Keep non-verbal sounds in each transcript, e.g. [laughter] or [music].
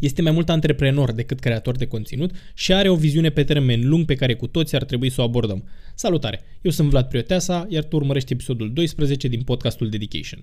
Este mai mult antreprenor decât creator de conținut și are o viziune pe termen lung pe care cu toți ar trebui să o abordăm. Salutare! Eu sunt Vlad Prioteasa, iar tu urmărești episodul 12 din podcastul Dedication.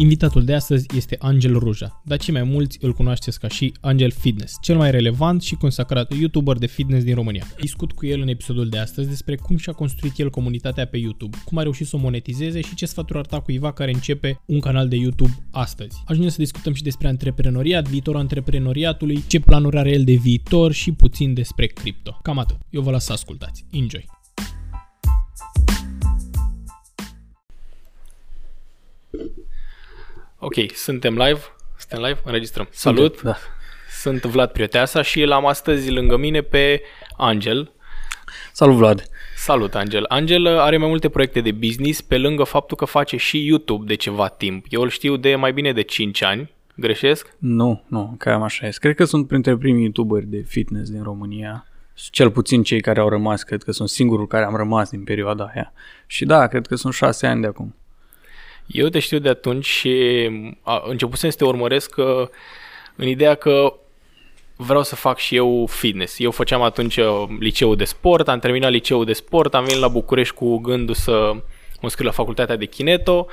Invitatul de astăzi este Angel Ruja, dar cei mai mulți îl cunoașteți ca și Angel Fitness, cel mai relevant și consacrat YouTuber de fitness din România. Discut cu el în episodul de astăzi despre cum și-a construit el comunitatea pe YouTube, cum a reușit să o monetizeze și ce sfaturi ar da cuiva care începe un canal de YouTube astăzi. Ajungem să discutăm și despre antreprenoriat, viitorul antreprenoriatului, ce planuri are el de viitor și puțin despre cripto. Cam atât. Eu vă las să ascultați. Enjoy! Ok, suntem live. Suntem live? Înregistrăm. Salut! Suntem, da. Sunt Vlad Prioteasa și l-am astăzi lângă mine pe Angel. Salut Vlad! Salut Angel! Angel are mai multe proiecte de business pe lângă faptul că face și YouTube de ceva timp. Eu îl știu de mai bine de 5 ani. Greșesc? Nu, nu, cam așa este. Cred că sunt printre primii youtuberi de fitness din România. Cel puțin cei care au rămas, cred că sunt singurul care am rămas din perioada aia. Și da, cred că sunt șase ani de acum. Eu te știu de atunci și a, începusem să te urmăresc că, în ideea că vreau să fac și eu fitness. Eu făceam atunci uh, liceul de sport, am terminat liceul de sport, am venit la București cu gândul să mă scriu la facultatea de Kineto.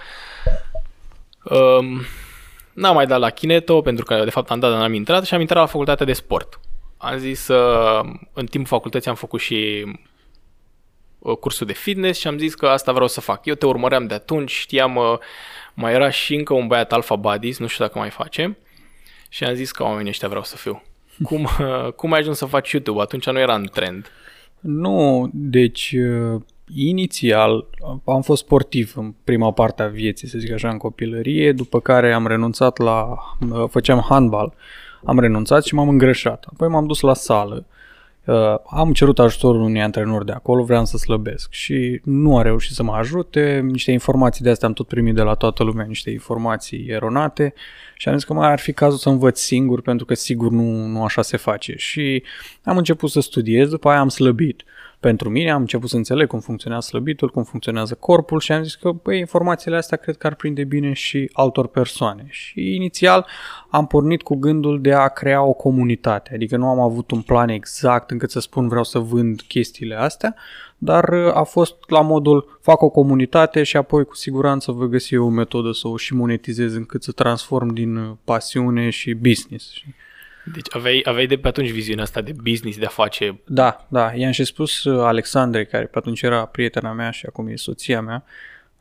Um, n-am mai dat la Kineto pentru că de fapt am dat, dar n-am intrat și am intrat la facultatea de sport. Am zis, uh, în timpul facultății am făcut și Uh, cursul de fitness și am zis că asta vreau să fac. Eu te urmăream de atunci, știam, uh, mai era și încă un băiat Alpha Buddies, nu știu dacă mai face, și am zis că oamenii ăștia vreau să fiu. [laughs] Cum, uh, cum ai ajuns să faci YouTube? Atunci nu era în trend. Nu, deci inițial am fost sportiv în prima parte a vieții, să zic așa, în copilărie, după care am renunțat la, făceam handbal, am renunțat și m-am îngrășat. Apoi m-am dus la sală Uh, am cerut ajutorul unui antrenor de acolo, vreau să slăbesc și nu a reușit să mă ajute. Niște informații de astea am tot primit de la toată lumea, niște informații eronate și am zis că mai ar fi cazul să învăț singur pentru că sigur nu, nu așa se face. Și am început să studiez, după aia am slăbit. Uh, pentru mine, am început să înțeleg cum funcționează slăbitul, cum funcționează corpul și am zis că, băi, informațiile astea cred că ar prinde bine și altor persoane. Și inițial am pornit cu gândul de a crea o comunitate, adică nu am avut un plan exact încât să spun vreau să vând chestiile astea, dar a fost la modul fac o comunitate și apoi cu siguranță voi găsi o metodă să o și monetizez încât să transform din pasiune și business. Deci aveai, aveai de pe atunci viziunea asta de business, de a face... Da, da. I-am și spus uh, Alexandre, care pe atunci era prietena mea și acum e soția mea,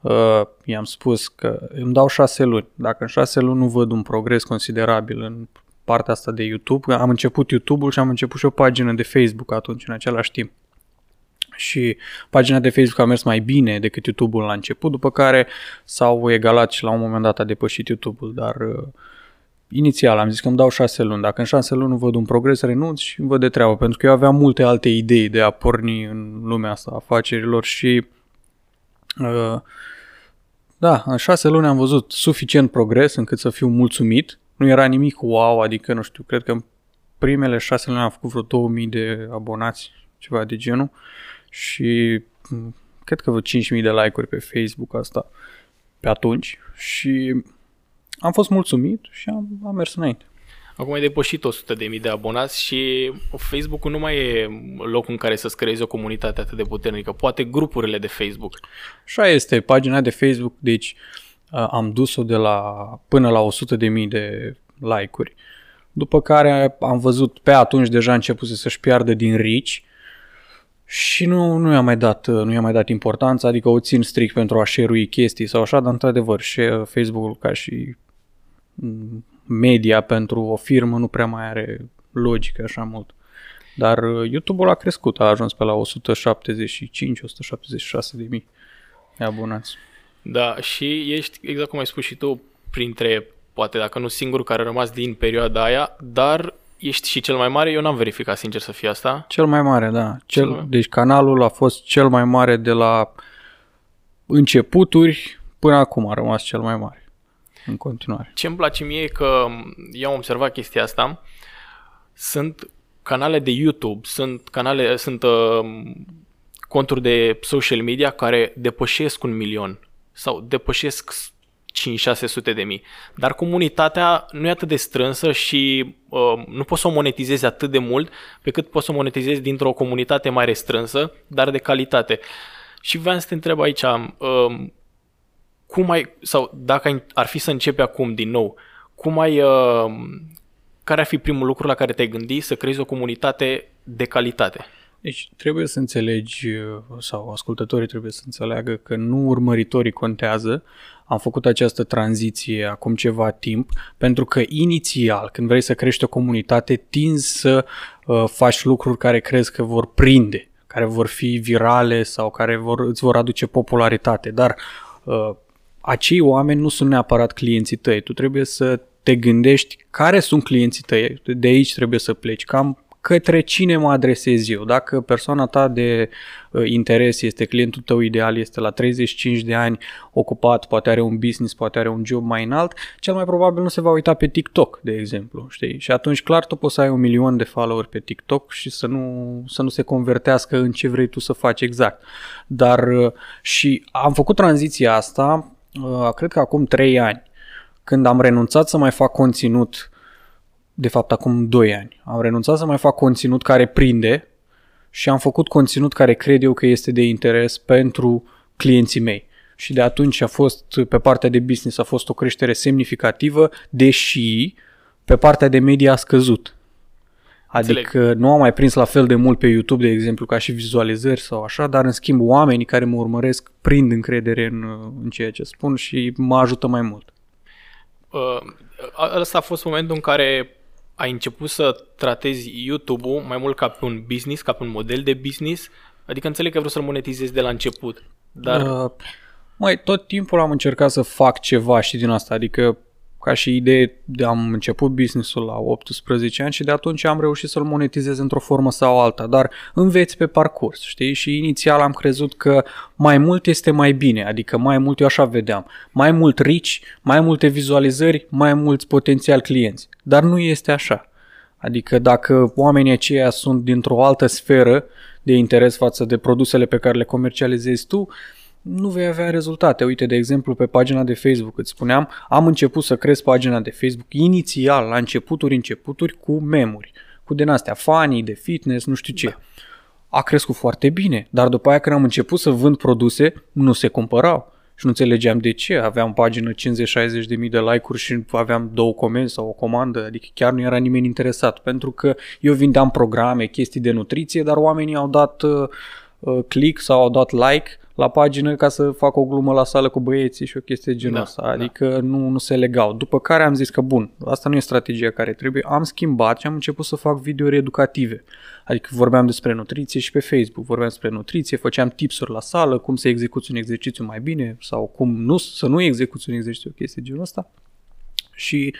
uh, i-am spus că îmi dau șase luni. Dacă în șase luni nu văd un progres considerabil în partea asta de YouTube, am început YouTube-ul și am început și o pagină de Facebook atunci, în același timp. Și pagina de Facebook a mers mai bine decât YouTube-ul la început, după care s-au egalat și la un moment dat a depășit YouTube-ul, dar uh, inițial am zis că îmi dau șase luni. Dacă în șase luni nu văd un progres, renunț și văd de treabă. Pentru că eu aveam multe alte idei de a porni în lumea asta afacerilor și uh, da, în șase luni am văzut suficient progres încât să fiu mulțumit. Nu era nimic wow, adică nu știu, cred că în primele șase luni am făcut vreo 2000 de abonați, ceva de genul și mm, cred că vreo 5000 de like-uri pe Facebook asta pe atunci și am fost mulțumit și am, am mers înainte. Acum ai depășit 100 de mii de abonați și Facebook-ul nu mai e locul în care să-ți creezi o comunitate atât de puternică. Poate grupurile de Facebook. Așa este, pagina de Facebook, deci am dus-o de la până la 100 de mii de like-uri. După care am văzut pe atunci deja a început să-și piardă din rici și nu, nu i-a mai dat, nu i-a mai dat importanță, adică o țin strict pentru a share chestii sau așa, dar într-adevăr Facebook-ul ca și media pentru o firmă nu prea mai are logică așa mult. Dar uh, YouTube-ul a crescut, a ajuns pe la 175-176 de mii de abonați. Da, și ești, exact cum ai spus și tu, printre, poate dacă nu singur care a rămas din perioada aia, dar ești și cel mai mare, eu n-am verificat sincer să fie asta. Cel mai mare, da. Cel, cel deci canalul a fost cel mai mare de la începuturi până acum a rămas cel mai mare în continuare. Ce îmi place mie e că eu am observat chestia asta. Sunt canale de YouTube, sunt canale, sunt uh, conturi de social media care depășesc un milion sau depășesc 5-600 de mii. Dar comunitatea nu e atât de strânsă și uh, nu poți să o monetizezi atât de mult pe cât poți să o monetizezi dintr-o comunitate mai restrânsă, dar de calitate. Și vreau să te întreb aici, uh, cum ai, sau dacă ar fi să începi acum din nou, cum ai, uh, care ar fi primul lucru la care te-ai gândit să creezi o comunitate de calitate? Deci trebuie să înțelegi, sau ascultătorii trebuie să înțeleagă că nu urmăritorii contează. Am făcut această tranziție acum ceva timp, pentru că inițial, când vrei să crești o comunitate, tinzi să uh, faci lucruri care crezi că vor prinde, care vor fi virale sau care vor, îți vor aduce popularitate. Dar uh, acei oameni nu sunt neapărat clienții tăi. Tu trebuie să te gândești care sunt clienții tăi. De aici trebuie să pleci. Cam către cine mă adresez eu. Dacă persoana ta de uh, interes este clientul tău ideal, este la 35 de ani ocupat, poate are un business, poate are un job mai înalt, cel mai probabil nu se va uita pe TikTok, de exemplu, știi? Și atunci clar tu poți să ai un milion de follower pe TikTok și să nu, să nu se convertească în ce vrei tu să faci exact. Dar uh, și am făcut tranziția asta, uh, cred că acum 3 ani, când am renunțat să mai fac conținut de fapt acum 2 ani. Am renunțat să mai fac conținut care prinde și am făcut conținut care cred eu că este de interes pentru clienții mei. Și de atunci a fost, pe partea de business a fost o creștere semnificativă, deși pe partea de media a scăzut. Adică Înțeleg. nu am mai prins la fel de mult pe YouTube, de exemplu, ca și vizualizări sau așa, dar în schimb oamenii care mă urmăresc prind încredere în, în ceea ce spun și mă ajută mai mult. Uh, ăsta a fost momentul în care ai început să tratezi YouTube-ul mai mult ca pe un business, ca pe un model de business? Adică înțeleg că vreau să-l monetizezi de la început, dar... Uh, mai tot timpul am încercat să fac ceva și din asta, adică ca și idee, am început businessul la 18 ani și de atunci am reușit să-l monetizez într-o formă sau alta, dar înveți pe parcurs, știi? Și inițial am crezut că mai mult este mai bine, adică mai mult eu așa vedeam, mai mult rici, mai multe vizualizări, mai mulți potențial clienți, dar nu este așa. Adică dacă oamenii aceia sunt dintr-o altă sferă de interes față de produsele pe care le comercializezi tu, nu vei avea rezultate. Uite, de exemplu, pe pagina de Facebook, îți spuneam, am început să cresc pagina de Facebook inițial, la începuturi, începuturi, cu memuri, cu din astea, fanii de fitness, nu știu ce. Da. A crescut foarte bine, dar după aia când am început să vând produse, nu se cumpărau. Și nu înțelegeam de ce. Aveam pagină 50-60 de mii de like-uri și aveam două comenzi sau o comandă, adică chiar nu era nimeni interesat. Pentru că eu vindeam programe, chestii de nutriție, dar oamenii au dat uh, uh click sau au dat like la pagină ca să fac o glumă la sală cu băieții și o chestie genul da, ăsta. Da. Adică da. nu, nu se legau. După care am zis că bun, asta nu e strategia care trebuie. Am schimbat și am început să fac videouri educative. Adică vorbeam despre nutriție și pe Facebook. Vorbeam despre nutriție, făceam tipsuri la sală, cum să execuți un exercițiu mai bine sau cum nu, să nu execuți un exercițiu, o chestie genul ăsta. Și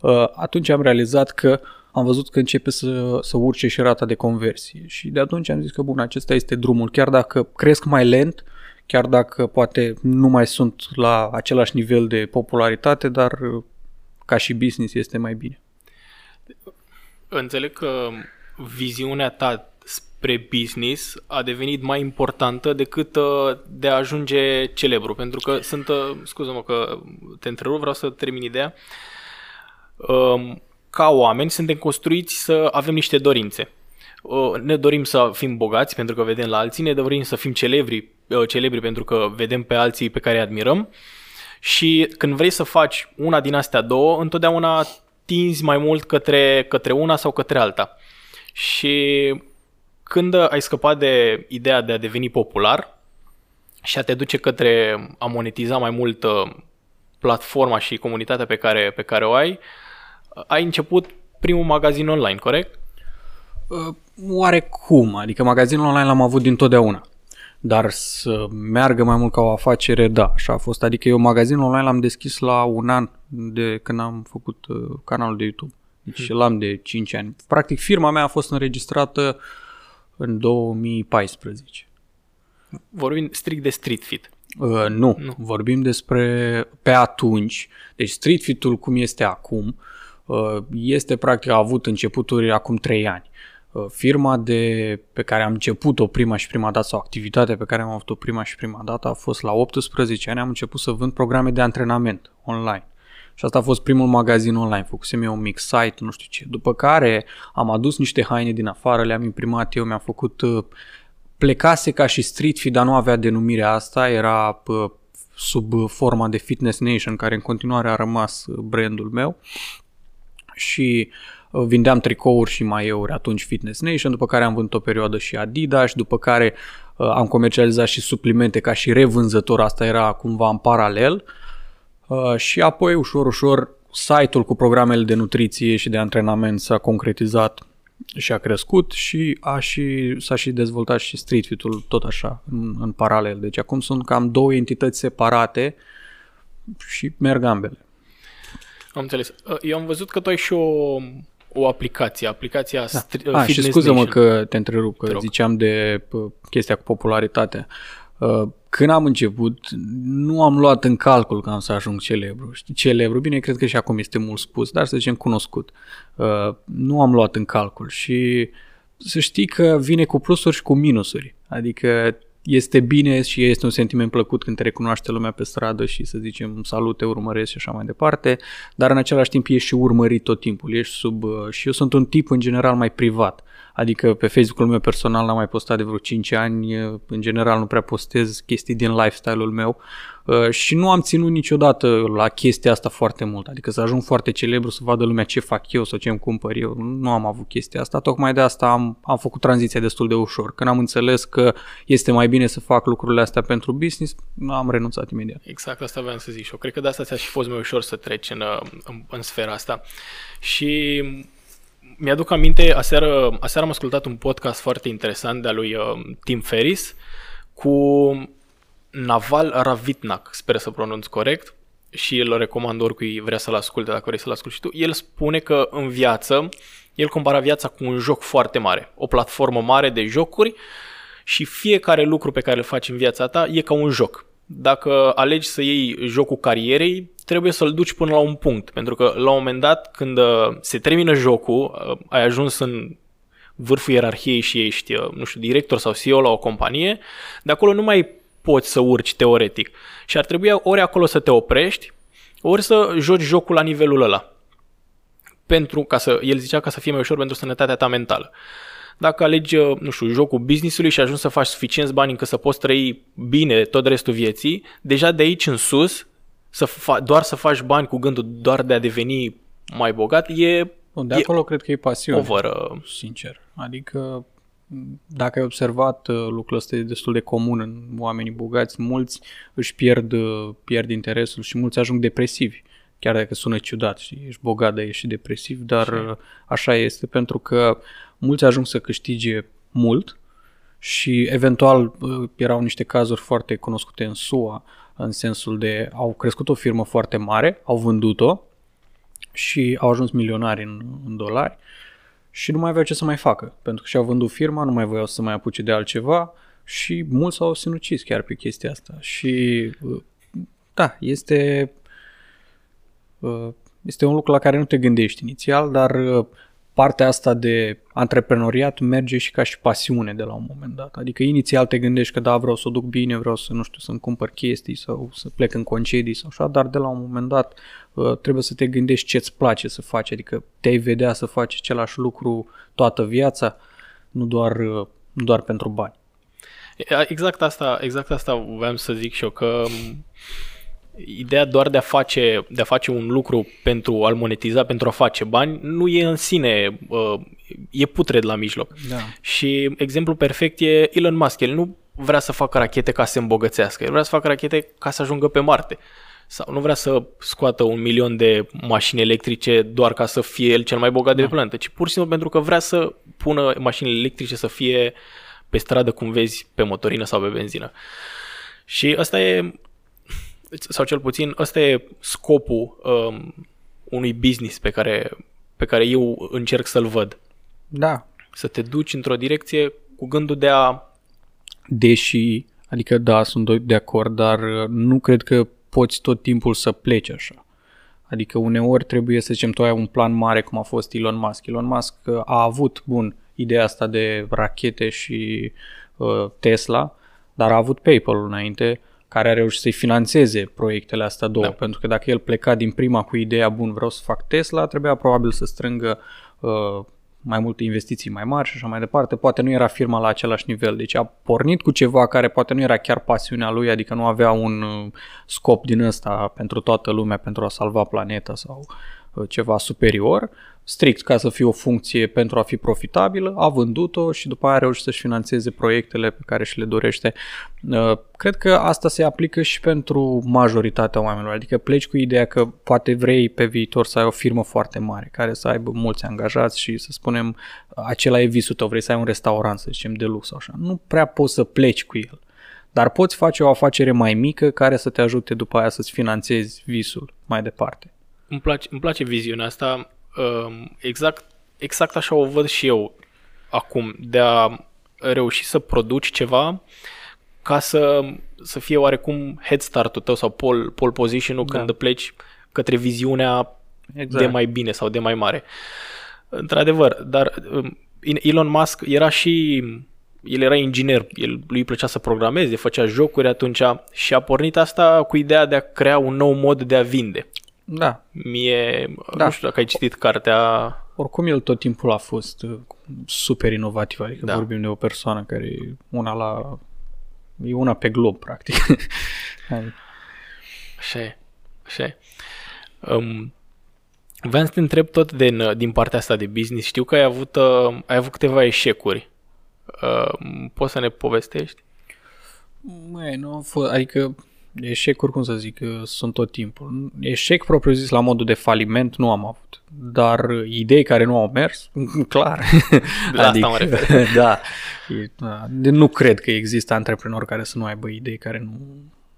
uh, atunci am realizat că am văzut că începe să, să urce și rata de conversie. Și de atunci am zis că bun, acesta este drumul. Chiar dacă cresc mai lent, chiar dacă poate nu mai sunt la același nivel de popularitate, dar ca și business este mai bine. Înțeleg că viziunea ta spre business a devenit mai importantă decât uh, de a ajunge celebru, pentru că sunt, uh, scuză-mă că te întrerup, vreau să termin ideea, um, ca oameni suntem construiți să avem niște dorințe. Uh, ne dorim să fim bogați pentru că vedem la alții, ne dorim să fim celebri Uh, celebri pentru că vedem pe alții pe care îi admirăm și când vrei să faci una din astea două, întotdeauna tinzi mai mult către, către una sau către alta. Și când ai scăpat de ideea de a deveni popular și a te duce către a monetiza mai mult uh, platforma și comunitatea pe care, pe care o ai, ai început primul magazin online, corect? Uh, oarecum, adică magazinul online l-am avut dintotdeauna. Dar să meargă mai mult ca o afacere, da, așa a fost. Adică eu magazinul online l-am deschis la un an de când am făcut uh, canalul de YouTube. Deci hmm. l-am de 5 ani. Practic firma mea a fost înregistrată în 2014. Vorbim strict de street fit. Uh, nu, nu, vorbim despre pe atunci. Deci street fit-ul cum este acum uh, este practic a avut începuturi acum 3 ani. Uh, firma de, pe care am început-o prima și prima dată sau activitatea pe care am avut-o prima și prima dată a fost la 18 ani, am început să vând programe de antrenament online. Și asta a fost primul magazin online, făcusem eu un mic site, nu știu ce. După care am adus niște haine din afară, le-am imprimat eu, mi-am făcut uh, plecase ca și street feed, dar nu avea denumirea asta, era uh, sub forma de Fitness Nation, care în continuare a rămas brandul meu. Și vindeam tricouri și maiouri atunci Fitness Nation, după care am vândut o perioadă și Adidas, după care uh, am comercializat și suplimente ca și revânzător, asta era cumva în paralel uh, și apoi ușor, ușor site-ul cu programele de nutriție și de antrenament s-a concretizat și a crescut și a și, s-a și dezvoltat și Street Fit-ul tot așa, în, în paralel. Deci acum sunt cam două entități separate și merg ambele. Am înțeles. Uh, eu am văzut că tu ai și o o aplicație, aplicația da. Stri- A, și scuză-mă că te întrerup, că te ziceam de chestia cu popularitatea. Uh, când am început, nu am luat în calcul că am să ajung celebru. Știi, celebru, bine, cred că și acum este mult spus, dar să zicem cunoscut. Uh, nu am luat în calcul și să știi că vine cu plusuri și cu minusuri. Adică este bine și este un sentiment plăcut când te recunoaște lumea pe stradă și să zicem salut, te urmăresc și așa mai departe, dar în același timp ești și urmărit tot timpul, ești sub... Uh, și eu sunt un tip în general mai privat, adică pe Facebook-ul meu personal n-am mai postat de vreo 5 ani, uh, în general nu prea postez chestii din lifestyle-ul meu, Uh, și nu am ținut niciodată la chestia asta foarte mult, adică să ajung foarte celebru, să vadă lumea ce fac eu sau ce îmi cumpăr eu. Nu am avut chestia asta, tocmai de asta am, am făcut tranziția destul de ușor. Când am înțeles că este mai bine să fac lucrurile astea pentru business, am renunțat imediat. Exact, asta vreau să zic și eu. Cred că de asta ți-a și fost mai ușor să treci în, în, în sfera asta. Și mi-aduc aminte, aseară, aseară am ascultat un podcast foarte interesant de-a lui uh, Tim Ferris cu Naval Ravitnak, sper să pronunț corect, și îl recomand oricui vrea să-l asculte, dacă vrei să-l asculti și tu. El spune că în viață, el compara viața cu un joc foarte mare, o platformă mare de jocuri și fiecare lucru pe care îl faci în viața ta e ca un joc. Dacă alegi să iei jocul carierei, trebuie să-l duci până la un punct, pentru că la un moment dat, când uh, se termină jocul, uh, ai ajuns în vârful ierarhiei și ești, uh, nu știu, director sau CEO la o companie, de acolo nu mai poți să urci teoretic. Și ar trebui ori acolo să te oprești, ori să joci jocul la nivelul ăla. Pentru ca să, el zicea ca să fie mai ușor pentru sănătatea ta mentală. Dacă alegi, uh, nu știu, jocul businessului și ajungi să faci suficienți bani încât să poți trăi bine tot restul vieții, deja de aici în sus, să fa- doar să faci bani cu gândul doar de a deveni mai bogat, e... De acolo e cred că e pasiune. Over, uh, sincer. Adică dacă ai observat, uh, lucrul ăsta e destul de comun în oamenii bogați, mulți își pierd, uh, pierd interesul și mulți ajung depresivi. Chiar dacă sună ciudat, știi, ești bogat, dar ești și depresiv, dar și. Uh, așa este pentru că mulți ajung să câștige mult și eventual erau niște cazuri foarte cunoscute în SUA, în sensul de au crescut o firmă foarte mare, au vândut-o și au ajuns milionari în, în dolari și nu mai aveau ce să mai facă, pentru că și-au vândut firma, nu mai voiau să mai apuce de altceva și mulți s-au sinucis chiar pe chestia asta. Și da, este, este un lucru la care nu te gândești inițial, dar partea asta de antreprenoriat merge și ca și pasiune de la un moment dat. Adică inițial te gândești că da, vreau să o duc bine, vreau să, nu știu, să-mi cumpăr chestii sau să plec în concedii sau așa, dar de la un moment dat uh, trebuie să te gândești ce-ți place să faci, adică te-ai vedea să faci același lucru toată viața, nu doar, uh, nu doar pentru bani. Exact asta, exact asta vreau să zic și eu, că ideea doar de a face, de a face un lucru pentru a-l monetiza, pentru a face bani, nu e în sine, uh, e putred la mijloc. Da. Și exemplu perfect e Elon Musk. El nu vrea să facă rachete ca să se îmbogățească, el vrea să facă rachete ca să ajungă pe Marte. Sau nu vrea să scoată un milion de mașini electrice doar ca să fie el cel mai bogat da. de pe planetă, ci pur și simplu pentru că vrea să pună mașinile electrice să fie pe stradă, cum vezi, pe motorină sau pe benzină. Și asta e sau cel puțin ăsta e scopul um, unui business pe care, pe care eu încerc să-l văd. Da. Să te duci într-o direcție cu gândul de a... Deși, adică da, sunt de acord, dar uh, nu cred că poți tot timpul să pleci așa. Adică uneori trebuie să zicem, tu ai un plan mare cum a fost Elon Musk. Elon Musk uh, a avut, bun, ideea asta de rachete și uh, Tesla, dar a avut PayPal înainte, care a reușit să-i financeze proiectele astea două, da. pentru că dacă el pleca din prima cu ideea, bun, vreau să fac Tesla, trebuia probabil să strângă uh, mai multe investiții mai mari și așa mai departe. Poate nu era firma la același nivel, deci a pornit cu ceva care poate nu era chiar pasiunea lui, adică nu avea un uh, scop din ăsta pentru toată lumea, pentru a salva planeta sau uh, ceva superior, strict ca să fie o funcție pentru a fi profitabilă, a vândut-o și după aia a reușit să-și financeze proiectele pe care și le dorește. Uh, cred că asta se aplică și pentru majoritatea oamenilor, adică pleci cu ideea că poate vrei pe viitor să ai o firmă foarte mare, care să aibă mulți angajați și să spunem acela e visul tău, vrei să ai un restaurant, să zicem, de lux sau așa. Nu prea poți să pleci cu el. Dar poți face o afacere mai mică care să te ajute după aia să-ți finanțezi visul mai departe. Îmi place, îmi place viziunea asta Um, exact, exact așa o văd și eu acum, de a reuși să produci ceva ca să, să fie oarecum head start-ul tău sau pole, pole position-ul da. când pleci către viziunea exact. de mai bine sau de mai mare. Într-adevăr, dar um, Elon Musk era și el era inginer, el, lui îi plăcea să programeze, făcea jocuri atunci și a pornit asta cu ideea de a crea un nou mod de a vinde. Da. Mie, da. nu știu dacă ai citit cartea... Oricum el tot timpul a fost uh, super inovativ, adică da. vorbim de o persoană care e una la... e una pe glob, practic. [laughs] așa e, așa e. Um, Vreau să te întreb tot din, din partea asta de business. Știu că ai avut, uh, ai avut câteva eșecuri. Uh, poți să ne povestești? Măi, nu am fost, adică Eșecuri, cum să zic, sunt tot timpul. Eșec propriu-zis la modul de faliment nu am avut. Dar idei care nu au mers, [laughs] clar. La adică, asta mă refer. [laughs] da. E, da. Nu cred că există antreprenori care să nu aibă idei care nu,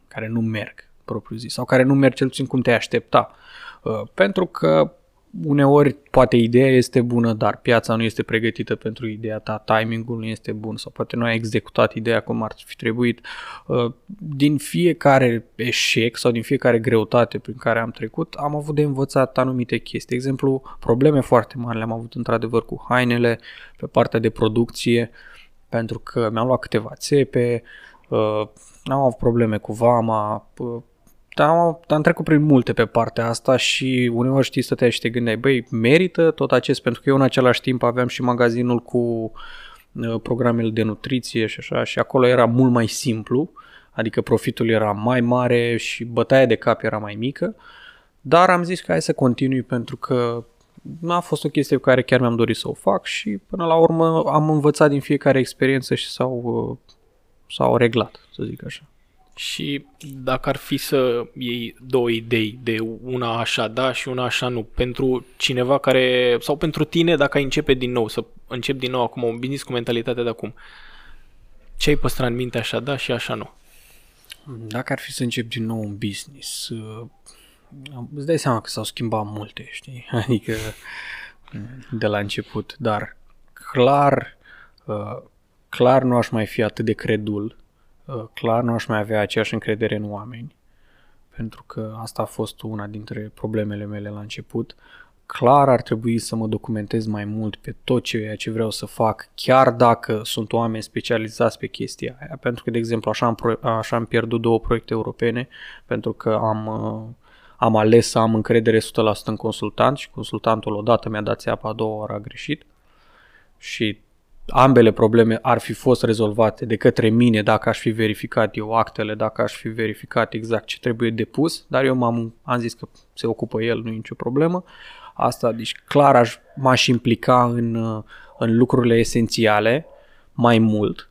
care nu merg, propriu zis, sau care nu merg cel puțin cum te aștepta. Uh, pentru că uneori poate ideea este bună, dar piața nu este pregătită pentru ideea ta, timingul nu este bun sau poate nu ai executat ideea cum ar fi trebuit. Uh, din fiecare eșec sau din fiecare greutate prin care am trecut, am avut de învățat anumite chestii. De exemplu, probleme foarte mari le-am avut într-adevăr cu hainele, pe partea de producție, pentru că mi-am luat câteva țepe, uh, am avut probleme cu vama, uh, am, am trecut prin multe pe partea asta și uneori știi stăteai și te gândeai, băi, merită tot acest, pentru că eu în același timp aveam și magazinul cu uh, programele de nutriție și așa și acolo era mult mai simplu, adică profitul era mai mare și bătaia de cap era mai mică, dar am zis că hai să continui pentru că a fost o chestie pe care chiar mi-am dorit să o fac și până la urmă am învățat din fiecare experiență și s-au, uh, s-au reglat, să zic așa. Și dacă ar fi să iei două idei, de una așa da și una așa nu, pentru cineva care, sau pentru tine, dacă ai începe din nou, să începi din nou acum un business cu mentalitatea de acum, ce ai păstrat în minte așa da și așa nu? Dacă ar fi să încep din nou un business, uh, îți dai seama că s-au schimbat multe, știi? [laughs] Adică de la început, dar clar, uh, clar nu aș mai fi atât de credul Uh, clar nu aș mai avea aceeași încredere în oameni, pentru că asta a fost una dintre problemele mele la început. Clar ar trebui să mă documentez mai mult pe tot ceea ce vreau să fac, chiar dacă sunt oameni specializați pe chestia aia, pentru că, de exemplu, așa am, pro- așa am pierdut două proiecte europene, pentru că am, uh, am ales să am încredere 100% în consultant și consultantul odată mi-a dat țeapa, a doua ori a greșit și ambele probleme ar fi fost rezolvate de către mine dacă aș fi verificat eu actele, dacă aș fi verificat exact ce trebuie depus, dar eu m-am, am zis că se ocupă el, nu e nicio problemă. Asta, deci clar aș, m-aș implica în, în lucrurile esențiale mai mult.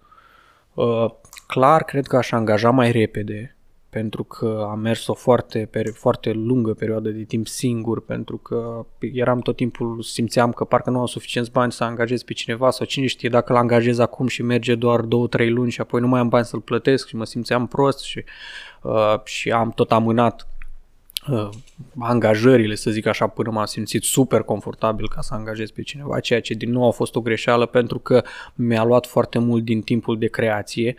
Uh, clar, cred că aș angaja mai repede pentru că am mers o foarte, foarte lungă perioadă de timp singur, pentru că eram tot timpul, simțeam că parcă nu am suficienți bani să angajez pe cineva sau cine știe dacă îl angajez acum și merge doar 2-3 luni și apoi nu mai am bani să-l plătesc și mă simțeam prost și, uh, și am tot amânat uh, angajările, să zic așa, până m-am simțit super confortabil ca să angajez pe cineva, ceea ce din nou a fost o greșeală pentru că mi-a luat foarte mult din timpul de creație.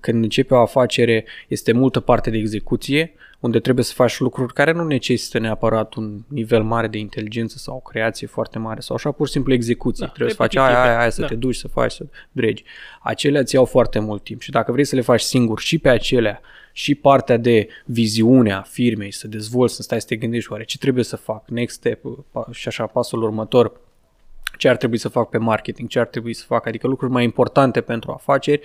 Când începe o afacere, este multă parte de execuție, unde trebuie să faci lucruri care nu necesită neapărat un nivel mare de inteligență sau o creație foarte mare sau așa, pur și simplu execuție. Da, trebuie să faci aia, aia, aia, să da. te duci, să faci, să dregi. Acelea ți iau foarte mult timp și dacă vrei să le faci singur și pe acelea și partea de viziune a firmei, să dezvolți, să stai să te gândești oare ce trebuie să fac, next step și așa pasul următor, ce ar trebui să fac pe marketing, ce ar trebui să fac, adică lucruri mai importante pentru afaceri.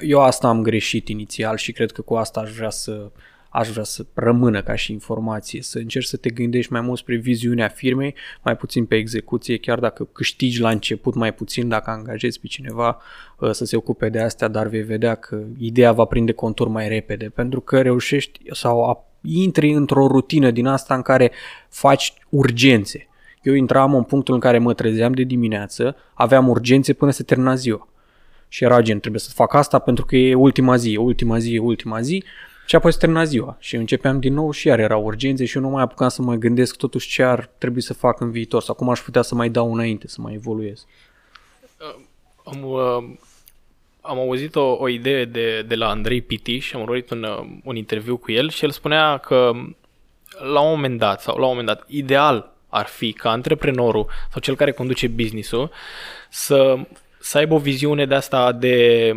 Eu asta am greșit inițial și cred că cu asta aș vrea să aș vrea să rămână ca și informație, să încerci să te gândești mai mult spre viziunea firmei, mai puțin pe execuție, chiar dacă câștigi la început mai puțin, dacă angajezi pe cineva uh, să se ocupe de astea, dar vei vedea că ideea va prinde contur mai repede, pentru că reușești sau intri într-o rutină din asta în care faci urgențe. Eu intram în punctul în care mă trezeam de dimineață, aveam urgențe până se termina ziua. Și era gen, trebuie să fac asta pentru că e ultima zi, ultima zi, ultima zi și apoi se termina ziua și începeam din nou și iar erau urgențe și eu nu mai apucam să mă gândesc totuși ce ar trebui să fac în viitor sau cum aș putea să mai dau înainte, să mai evoluez. Uh, am, uh, am auzit o, o idee de, de la Andrei Piti și am urmărit un, uh, un interviu cu el și el spunea că la un moment dat, sau la un moment dat, ideal ar fi ca antreprenorul sau cel care conduce business-ul să, să aibă o viziune de asta de,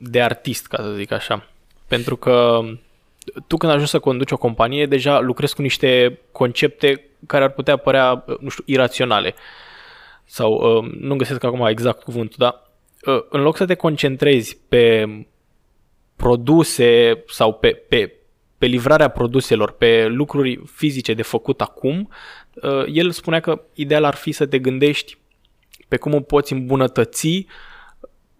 de artist, ca să zic așa. Pentru că tu când ajungi să conduci o companie, deja lucrezi cu niște concepte care ar putea părea, nu știu, iraționale. Sau uh, nu găsesc acum exact cuvântul, dar uh, în loc să te concentrezi pe produse sau pe, pe, pe livrarea produselor, pe lucruri fizice de făcut acum, uh, el spunea că ideal ar fi să te gândești pe cum o poți îmbunătăți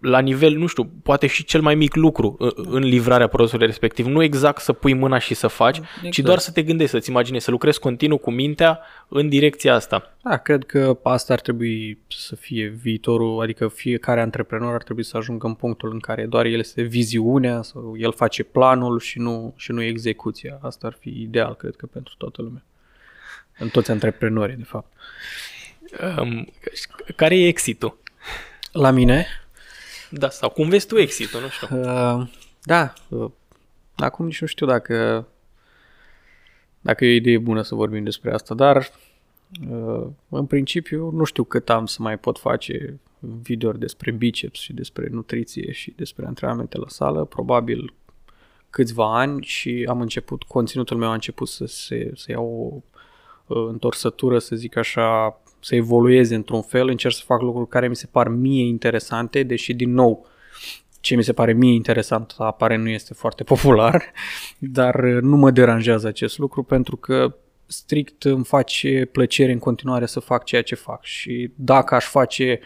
la nivel, nu știu, poate și cel mai mic lucru în livrarea produsului respectiv. Nu exact să pui mâna și să faci, exact. ci doar să te gândești, să-ți imaginezi, să lucrezi continuu cu mintea în direcția asta. Da, cred că asta ar trebui să fie viitorul, adică fiecare antreprenor ar trebui să ajungă în punctul în care doar el este viziunea sau el face planul și nu, și nu execuția. Asta ar fi ideal, cred că, pentru toată lumea. În toți antreprenorii, de fapt. Um, care e exitul? La mine? Da, sau cum vezi tu exitul, nu știu. Uh, da, uh, acum nici nu știu dacă dacă e o idee bună să vorbim despre asta, dar uh, în principiu nu știu cât am să mai pot face videouri despre biceps și despre nutriție și despre antrenamente la sală, probabil câțiva ani și am început, conținutul meu a început să se să iau o uh, întorsătură, să zic așa, să evolueze într-un fel, încerc să fac lucruri care mi se par mie interesante, deși din nou ce mi se pare mie interesant apare nu este foarte popular, [laughs] dar nu mă deranjează acest lucru pentru că strict îmi face plăcere în continuare să fac ceea ce fac și dacă aș face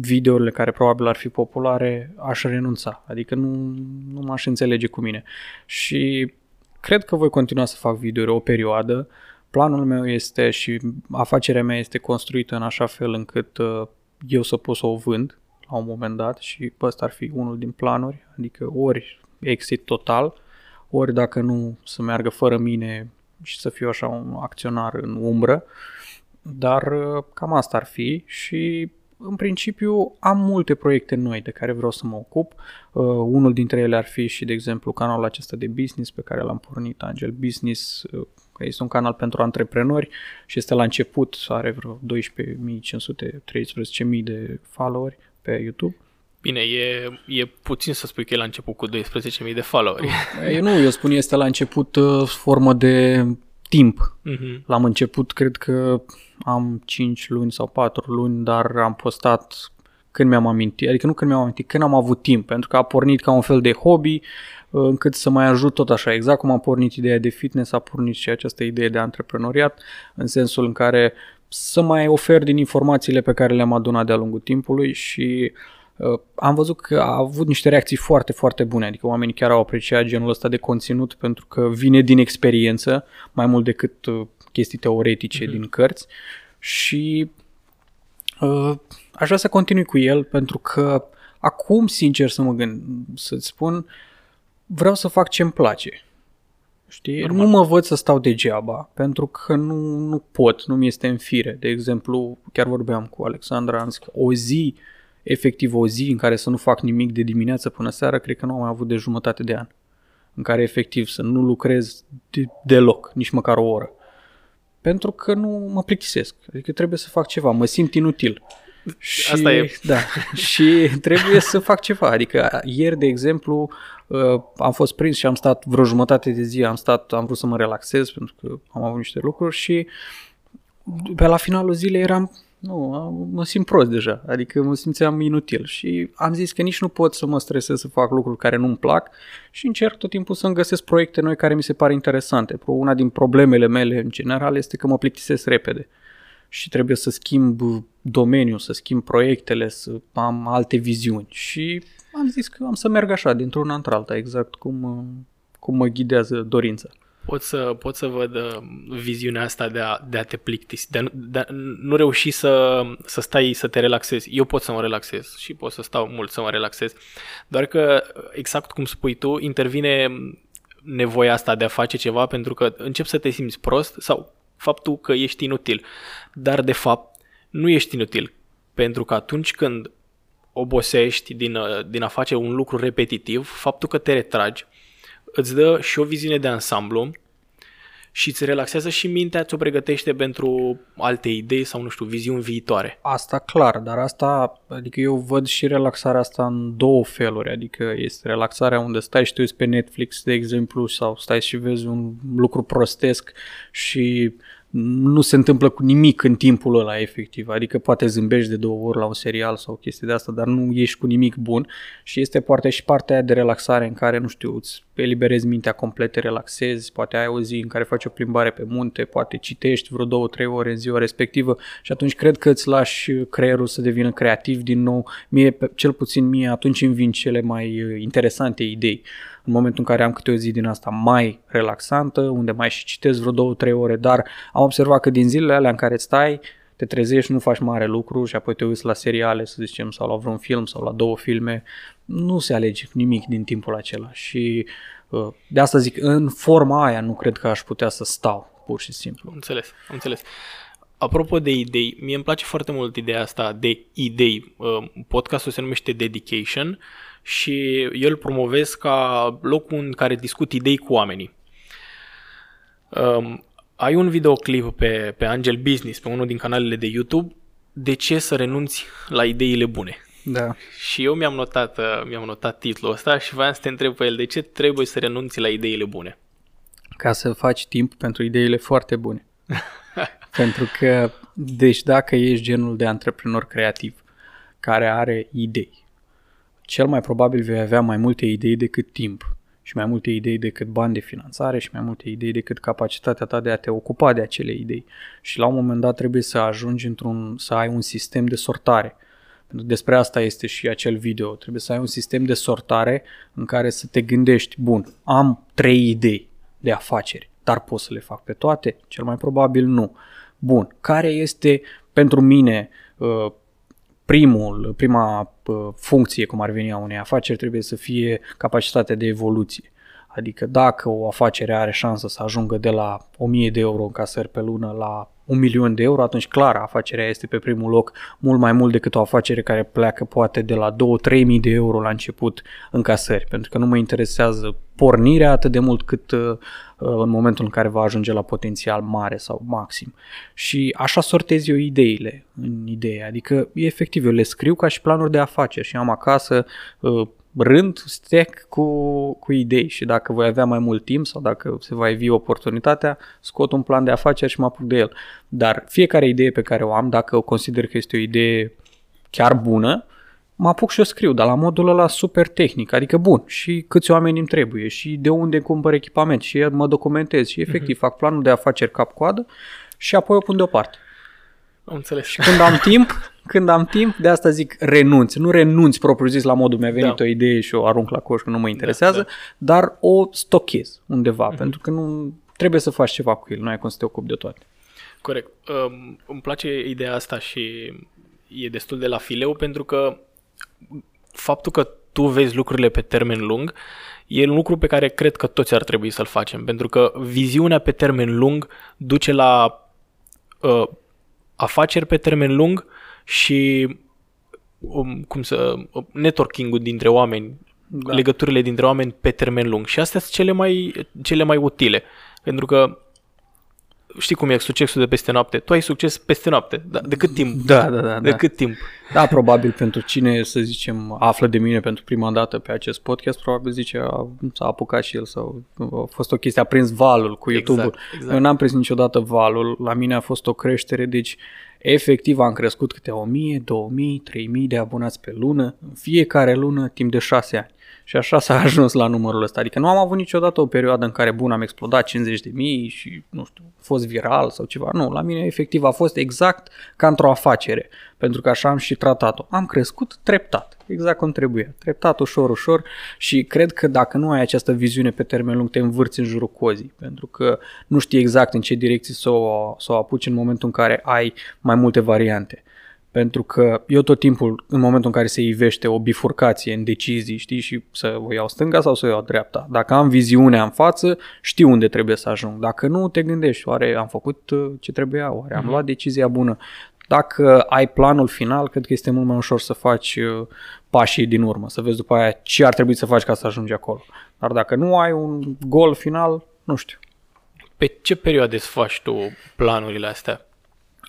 videourile care probabil ar fi populare, aș renunța, adică nu, nu m-aș înțelege cu mine. Și cred că voi continua să fac videouri o perioadă, planul meu este și afacerea mea este construită în așa fel încât uh, eu să pot să o vând la un moment dat și ăsta ar fi unul din planuri, adică ori exit total, ori dacă nu să meargă fără mine și să fiu așa un acționar în umbră, dar uh, cam asta ar fi și în principiu am multe proiecte noi de care vreau să mă ocup. Uh, unul dintre ele ar fi și, de exemplu, canalul acesta de business pe care l-am pornit, Angel Business, uh, este un canal pentru antreprenori și este la început, are vreo 12.500-13.000 de followeri pe YouTube. Bine, e, e puțin să spui că e la început cu 12.000 de followeri. [laughs] Eu nu, eu spun este la început uh, formă de timp. Uh-huh. L-am început, cred că am 5 luni sau 4 luni, dar am postat când mi-am amintit, adică nu când mi-am amintit, când am avut timp, pentru că a pornit ca un fel de hobby, uh, încât să mai ajut tot așa, exact cum a pornit ideea de fitness, a pornit și această idee de antreprenoriat, în sensul în care să mai ofer din informațiile pe care le-am adunat de-a lungul timpului și uh, am văzut că a avut niște reacții foarte, foarte bune, adică oamenii chiar au apreciat genul ăsta de conținut pentru că vine din experiență mai mult decât uh, chestii teoretice mm-hmm. din cărți și uh, aș vrea să continui cu el pentru că acum, sincer să mă gând, să-ți spun, vreau să fac ce-mi place. Știi? Normal. Nu mă văd să stau degeaba, pentru că nu, nu pot, nu mi este în fire. De exemplu, chiar vorbeam cu Alexandra, am zis că o zi, efectiv o zi în care să nu fac nimic de dimineață până seara, cred că nu am mai avut de jumătate de an. în care efectiv să nu lucrez de, deloc, nici măcar o oră. Pentru că nu mă plictisesc. Adică trebuie să fac ceva, mă simt inutil. Și, Asta e. Da, și trebuie să fac ceva. Adică ieri, de exemplu, uh, am fost prins și am stat vreo jumătate de zi, am stat, am vrut să mă relaxez pentru că am avut niște lucruri și pe la finalul zilei eram, nu, am- mă simt prost deja, adică mă simțeam inutil și am zis că nici nu pot să mă stresez să fac lucruri care nu-mi plac și încerc tot timpul să-mi găsesc proiecte noi care mi se par interesante. Pro- Una din problemele mele în general este că mă plictisesc repede și trebuie să schimb domeniul, să schimb proiectele, să am alte viziuni și am zis că am să merg așa, dintr-una într-alta, exact cum, uh, cum mă ghidează dorința. Pot să, pot să văd uh, viziunea asta de a, de a te plictisi, de a, nu- de a nu reuși să, să stai să te relaxezi. Eu pot să mă relaxez și pot să stau mult să mă relaxez, doar că, exact cum spui tu, intervine nevoia asta de a face ceva pentru că începi să te simți prost sau faptul că ești inutil. Dar, de fapt, nu ești inutil, pentru că atunci când obosești din, uh, din a face un lucru repetitiv, faptul că te retragi îți dă și o viziune de ansamblu și îți relaxează și mintea, ți-o pregătește pentru alte idei sau, nu știu, viziuni viitoare. Asta clar, dar asta, adică eu văd și relaxarea asta în două feluri, adică este relaxarea unde stai și te uiți pe Netflix, de exemplu, sau stai și vezi un lucru prostesc și nu se întâmplă cu nimic în timpul ăla efectiv, adică poate zâmbești de două ori la un serial sau chestii de asta, dar nu ieși cu nimic bun și este poate și partea aia de relaxare în care, nu știu, îți eliberezi mintea complet, te relaxezi, poate ai o zi în care faci o plimbare pe munte, poate citești vreo două, trei ore în ziua respectivă și atunci cred că îți lași creierul să devină creativ din nou. Mie, pe- cel puțin mie, atunci îmi vin cele mai uh, interesante idei. În momentul în care am câte o zi din asta mai relaxantă, unde mai și citesc vreo două, trei ore, dar am observat că din zilele alea în care îți stai, te trezești, nu faci mare lucru și apoi te uiți la seriale, să zicem, sau la vreun film sau la două filme, nu se alege nimic din timpul acela și uh, de asta zic, în forma aia nu cred că aș putea să stau, pur și simplu. Am înțeles, am înțeles. Apropo de idei, mie îmi place foarte mult ideea asta de idei. Uh, Podcastul se numește Dedication și eu îl promovez ca locul în care discut idei cu oamenii. Um, ai un videoclip pe, pe Angel Business, pe unul din canalele de YouTube, de ce să renunți la ideile bune. Da. Și eu mi-am notat, uh, mi-am notat titlul ăsta și voiam să te întreb pe el de ce trebuie să renunți la ideile bune. Ca să faci timp pentru ideile foarte bune. [laughs] pentru că, deci dacă ești genul de antreprenor creativ care are idei, cel mai probabil vei avea mai multe idei decât timp și mai multe idei decât bani de finanțare și mai multe idei decât capacitatea ta de a te ocupa de acele idei. Și la un moment dat trebuie să ajungi într-un, să ai un sistem de sortare. Pentru că despre asta este și acel video. Trebuie să ai un sistem de sortare în care să te gândești, bun, am trei idei de afaceri, dar pot să le fac pe toate? Cel mai probabil nu. Bun, care este pentru mine uh, primul, prima uh, funcție, cum ar veni a unei afaceri, trebuie să fie capacitatea de evoluție. Adică dacă o afacere are șansă să ajungă de la 1000 de euro în casări pe lună la un milion de euro, atunci clar afacerea este pe primul loc mult mai mult decât o afacere care pleacă poate de la 2-3 mii de euro la început în casări, pentru că nu mă interesează pornirea atât de mult cât uh, în momentul în care va ajunge la potențial mare sau maxim. Și așa sortez eu ideile în idee, adică efectiv eu le scriu ca și planuri de afaceri și am acasă uh, rând, stack cu, cu idei și dacă voi avea mai mult timp sau dacă se va evi oportunitatea, scot un plan de afaceri și mă apuc de el. Dar fiecare idee pe care o am, dacă o consider că este o idee chiar bună, mă apuc și o scriu, dar la modul ăla super tehnic, adică bun, și câți oameni îmi trebuie, și de unde cumpăr echipament, și mă documentez, și efectiv uh-huh. fac planul de afaceri cap-coadă și apoi o pun deoparte. Am înțeles. Și când am timp, [laughs] când am timp, de asta zic renunț. Nu renunț propriu zis la modul mi-a venit da. o idee și o arunc la coș că nu mă interesează, da, da. dar o stochez undeva, uh-huh. pentru că nu trebuie să faci ceva cu el, nu ai cum să te ocupi de toate. Corect. Um, îmi place ideea asta și e destul de la fileu pentru că faptul că tu vezi lucrurile pe termen lung e un lucru pe care cred că toți ar trebui să-l facem, pentru că viziunea pe termen lung duce la uh, afaceri pe termen lung și um, cum să networking-ul dintre oameni da. legăturile dintre oameni pe termen lung. Și astea sunt cele mai, cele mai utile. Pentru că știi cum e succesul de peste noapte. Tu ai succes peste noapte. Da, de cât timp? Da, da, da. De da. cât timp? Da, probabil pentru cine, să zicem, află de mine pentru prima dată pe acest podcast, probabil zice, a, s-a apucat și el sau a fost o chestie, a prins valul cu YouTube-ul. Exact, exact. Eu n-am prins niciodată valul, la mine a fost o creștere, deci efectiv am crescut câte 1000, 2000, 3000 de abonați pe lună, în fiecare lună, timp de 6 ani. Și așa s-a [laughs] ajuns la numărul ăsta. Adică nu am avut niciodată o perioadă în care, bun, am explodat 50 de mii și, nu știu, a fost viral sau ceva. Nu, la mine efectiv a fost exact ca într-o afacere. Pentru că așa am și tratat-o. Am crescut treptat, exact cum trebuie. Treptat, ușor, ușor și cred că dacă nu ai această viziune pe termen lung, te învârți în jurul cozii. Pentru că nu știi exact în ce direcție să o, să o apuci în momentul în care ai mai multe variante. Pentru că eu tot timpul, în momentul în care se ivește o bifurcație în decizii, știi, și să o iau stânga sau să o iau dreapta. Dacă am viziunea în față, știu unde trebuie să ajung. Dacă nu, te gândești, oare am făcut uh, ce trebuia, oare am mhm. luat decizia bună. Dacă ai planul final, cred că este mult mai ușor să faci uh, pașii din urmă, să vezi după aia ce ar trebui să faci ca să ajungi acolo. Dar dacă nu ai un gol final, nu știu. Pe ce perioade să faci tu planurile astea?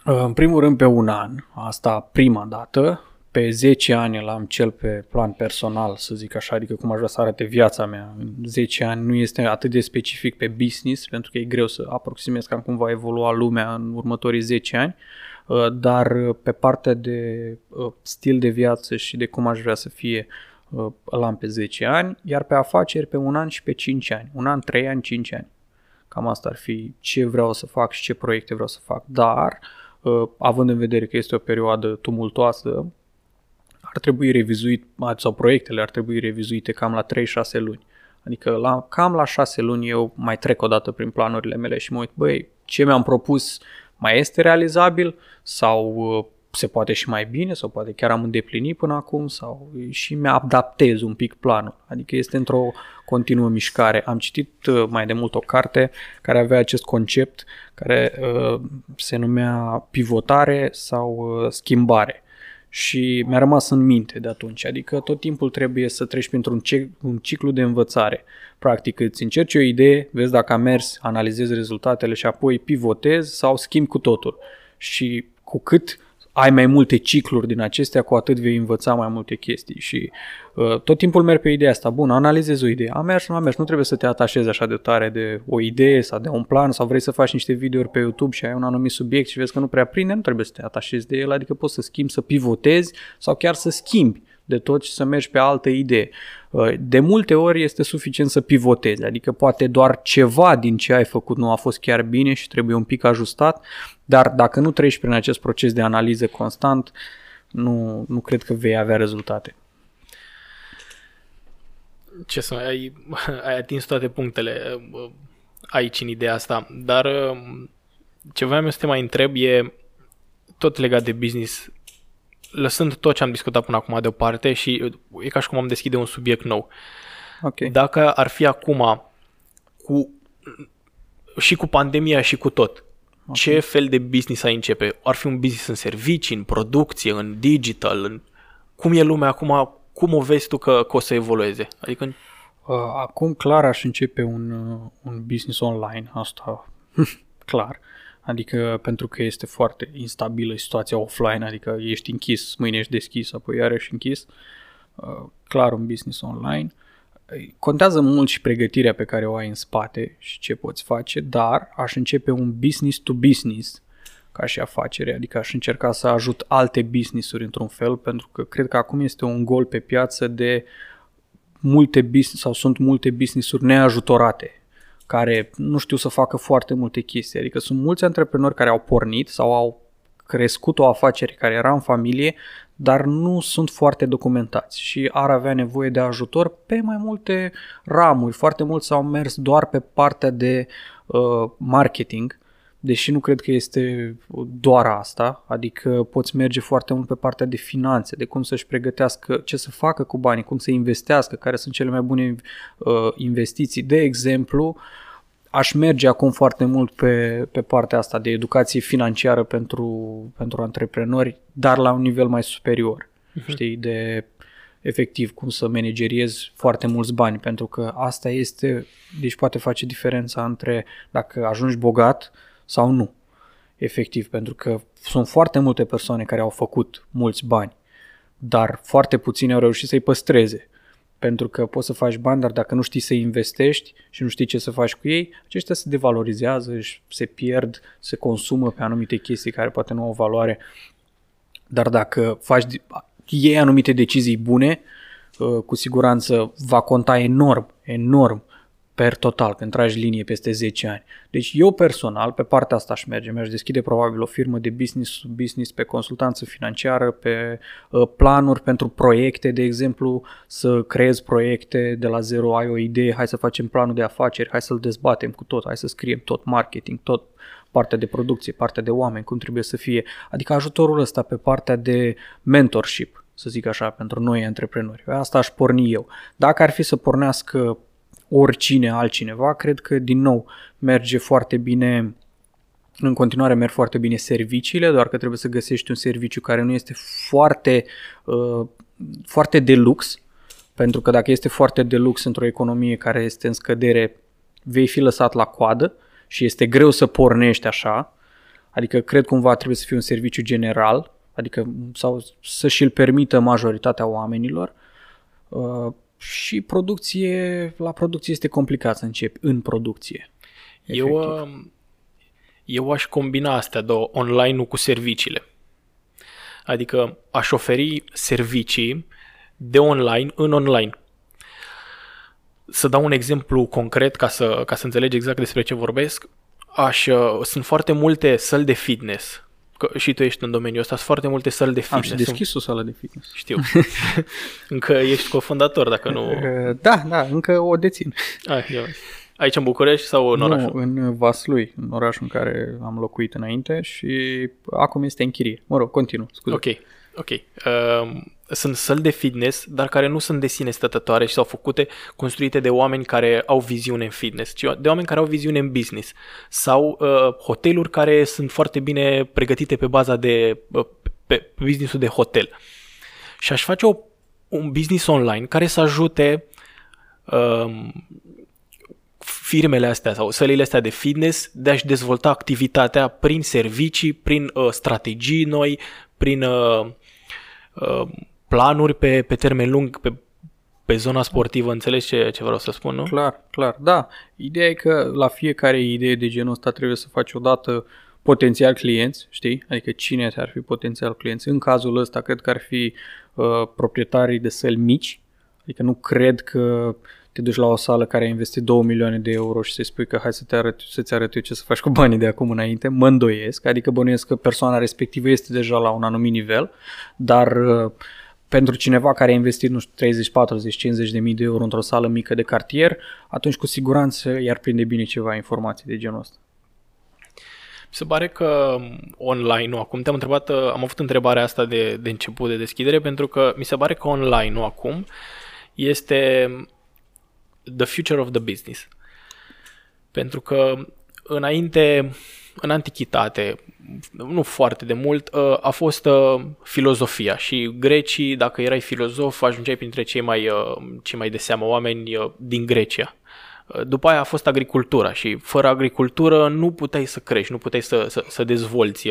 În primul rând pe un an, asta prima dată, pe 10 ani l-am cel pe plan personal, să zic așa, adică cum aș vrea să arate viața mea. În 10 ani nu este atât de specific pe business, pentru că e greu să aproximez cam cum va evolua lumea în următorii 10 ani, uh, dar pe partea de uh, stil de viață și de cum aș vrea să fie, uh, l-am pe 10 ani, iar pe afaceri pe un an și pe 5 ani. Un an, 3 ani, 5 ani. Cam asta ar fi ce vreau să fac și ce proiecte vreau să fac. Dar uh, Uh, având în vedere că este o perioadă tumultoasă, ar trebui revizuit, sau proiectele ar trebui revizuite cam la 3-6 luni. Adică la, cam la 6 luni eu mai trec o dată prin planurile mele și mă uit, băi, ce mi-am propus mai este realizabil sau uh, se poate și mai bine sau poate chiar am îndeplinit până acum sau și mi-adaptez un pic planul. Adică este într-o continuă mișcare. Am citit uh, mai de mult o carte care avea acest concept care uh, se numea pivotare sau uh, schimbare și mi-a rămas în minte de atunci. Adică tot timpul trebuie să treci printr-un un ciclu de învățare. Practic îți încerci o idee, vezi dacă a mers, analizezi rezultatele și apoi pivotezi sau schimbi cu totul. Și cu cât ai mai multe cicluri din acestea, cu atât vei învăța mai multe chestii și uh, tot timpul merg pe ideea asta. Bun, analizezi o idee. A mers, nu a mers. Nu trebuie să te atașezi așa de tare de o idee sau de un plan sau vrei să faci niște videouri pe YouTube și ai un anumit subiect și vezi că nu prea prinde, nu trebuie să te atașezi de el, adică poți să schimbi, să pivotezi sau chiar să schimbi de tot și să mergi pe altă idee. Uh, de multe ori este suficient să pivotezi, adică poate doar ceva din ce ai făcut nu a fost chiar bine și trebuie un pic ajustat, dar dacă nu treci prin acest proces de analiză constant, nu, nu cred că vei avea rezultate. Ce să mai, ai, [laughs] ai atins toate punctele uh, aici în ideea asta, dar uh, ce vreau să te mai întreb e tot legat de business lăsând tot ce am discutat până acum deoparte și e ca și cum am deschide un subiect nou. Okay. Dacă ar fi acum cu și cu pandemia și cu tot, okay. ce fel de business ai începe? Ar fi un business în servicii, în producție, în digital? În... Cum e lumea acum? Cum o vezi tu că, că o să evolueze? Adică... Uh, acum clar aș începe un, uh, un business online, asta [laughs] clar. Adică pentru că este foarte instabilă situația offline, adică ești închis, mâine ești deschis, apoi iarăși închis. Uh, clar un business online. Contează mult și pregătirea pe care o ai în spate și ce poți face, dar aș începe un business to business ca și afacere, adică aș încerca să ajut alte business-uri într-un fel, pentru că cred că acum este un gol pe piață de multe business sau sunt multe business-uri neajutorate care nu știu să facă foarte multe chestii. Adică sunt mulți antreprenori care au pornit sau au crescut o afacere care era în familie, dar nu sunt foarte documentați și ar avea nevoie de ajutor pe mai multe ramuri. Foarte mulți s-au mers doar pe partea de uh, marketing deși nu cred că este doar asta, adică poți merge foarte mult pe partea de finanțe, de cum să-și pregătească ce să facă cu banii, cum să investească, care sunt cele mai bune uh, investiții. De exemplu, aș merge acum foarte mult pe, pe partea asta de educație financiară pentru, pentru antreprenori, dar la un nivel mai superior. Uh-huh. Știi, de efectiv cum să manageriezi foarte mulți bani, pentru că asta este, deci poate face diferența între dacă ajungi bogat sau nu, efectiv, pentru că sunt foarte multe persoane care au făcut mulți bani, dar foarte puțini au reușit să-i păstreze pentru că poți să faci bani, dar dacă nu știi să investești și nu știi ce să faci cu ei, aceștia se devalorizează, se pierd, se consumă pe anumite chestii care poate nu au valoare. Dar dacă faci, iei anumite decizii bune, uh, cu siguranță va conta enorm, enorm per total, când tragi linie peste 10 ani. Deci eu personal, pe partea asta aș merge, mi-aș deschide probabil o firmă de business business pe consultanță financiară, pe uh, planuri pentru proiecte, de exemplu, să creezi proiecte de la zero, ai o idee, hai să facem planul de afaceri, hai să-l dezbatem cu tot, hai să scriem tot marketing, tot partea de producție, partea de oameni, cum trebuie să fie. Adică ajutorul ăsta pe partea de mentorship, să zic așa, pentru noi antreprenori. Asta aș porni eu. Dacă ar fi să pornească oricine altcineva, cred că din nou merge foarte bine în continuare merg foarte bine serviciile, doar că trebuie să găsești un serviciu care nu este foarte, uh, foarte de lux, pentru că dacă este foarte de lux într-o economie care este în scădere, vei fi lăsat la coadă și este greu să pornești așa. Adică cred cumva trebuie să fie un serviciu general, adică sau să și-l permită majoritatea oamenilor. Uh, și producție, la producție este complicat să începi în producție. Eu, um, eu aș combina astea două, online-ul cu serviciile. Adică aș oferi servicii de online în online. Să dau un exemplu concret ca să, ca să înțelegi exact despre ce vorbesc. Aș, uh, sunt foarte multe săli de fitness Că și tu ești în domeniul ăsta, sunt foarte multe săli de fitness. Am și deschis o sală de fitness. Știu. [laughs] încă ești cofondator, dacă nu... Uh, [laughs] da, da, încă o dețin. Ah, ia. Aici în București sau în oraș? Nu, în Vaslui, în orașul în care am locuit înainte și acum este în chirie. Mă rog, continuu, scuze. Ok, ok. Uh, sunt săli de fitness, dar care nu sunt de sine stătătoare și s-au făcute, construite de oameni care au viziune în fitness, ci de oameni care au viziune în business. Sau uh, hoteluri care sunt foarte bine pregătite pe baza de uh, pe, pe businessul de hotel. Și aș face o, un business online care să ajute uh, firmele astea sau sălile astea de fitness de a-și dezvolta activitatea prin servicii, prin uh, strategii noi, prin uh, uh, planuri pe, pe termen lung, pe, pe zona sportivă, înțelegi ce, ce vreau să spun, nu? Clar, clar, da. Ideea e că la fiecare idee de genul ăsta trebuie să faci odată potențial clienți, știi? Adică cine ar fi potențial clienți. În cazul ăsta cred că ar fi uh, proprietarii de săli mici, adică nu cred că te duci la o sală care a investit 2 milioane de euro și să-i spui că hai să te arăt, să-ți arăt eu ce să faci cu banii de acum înainte, mă îndoiesc, adică bănuiesc că persoana respectivă este deja la un anumit nivel, dar uh, pentru cineva care a investit, nu știu, 30, 40, 50 de mii de euro într-o sală mică de cartier, atunci cu siguranță i-ar prinde bine ceva informații de genul ăsta. Mi se pare că online, nu, acum te-am întrebat, am avut întrebarea asta de, de început de deschidere, pentru că mi se pare că online, nu acum, este the future of the business. Pentru că înainte, în antichitate, nu foarte de mult, uh, a fost uh, filozofia și grecii, dacă erai filozof, ajungeai printre cei mai, uh, cei mai de seamă oameni din Grecia. După aia a fost agricultura și fără agricultură nu puteai să crești, nu puteai să, să, să dezvolți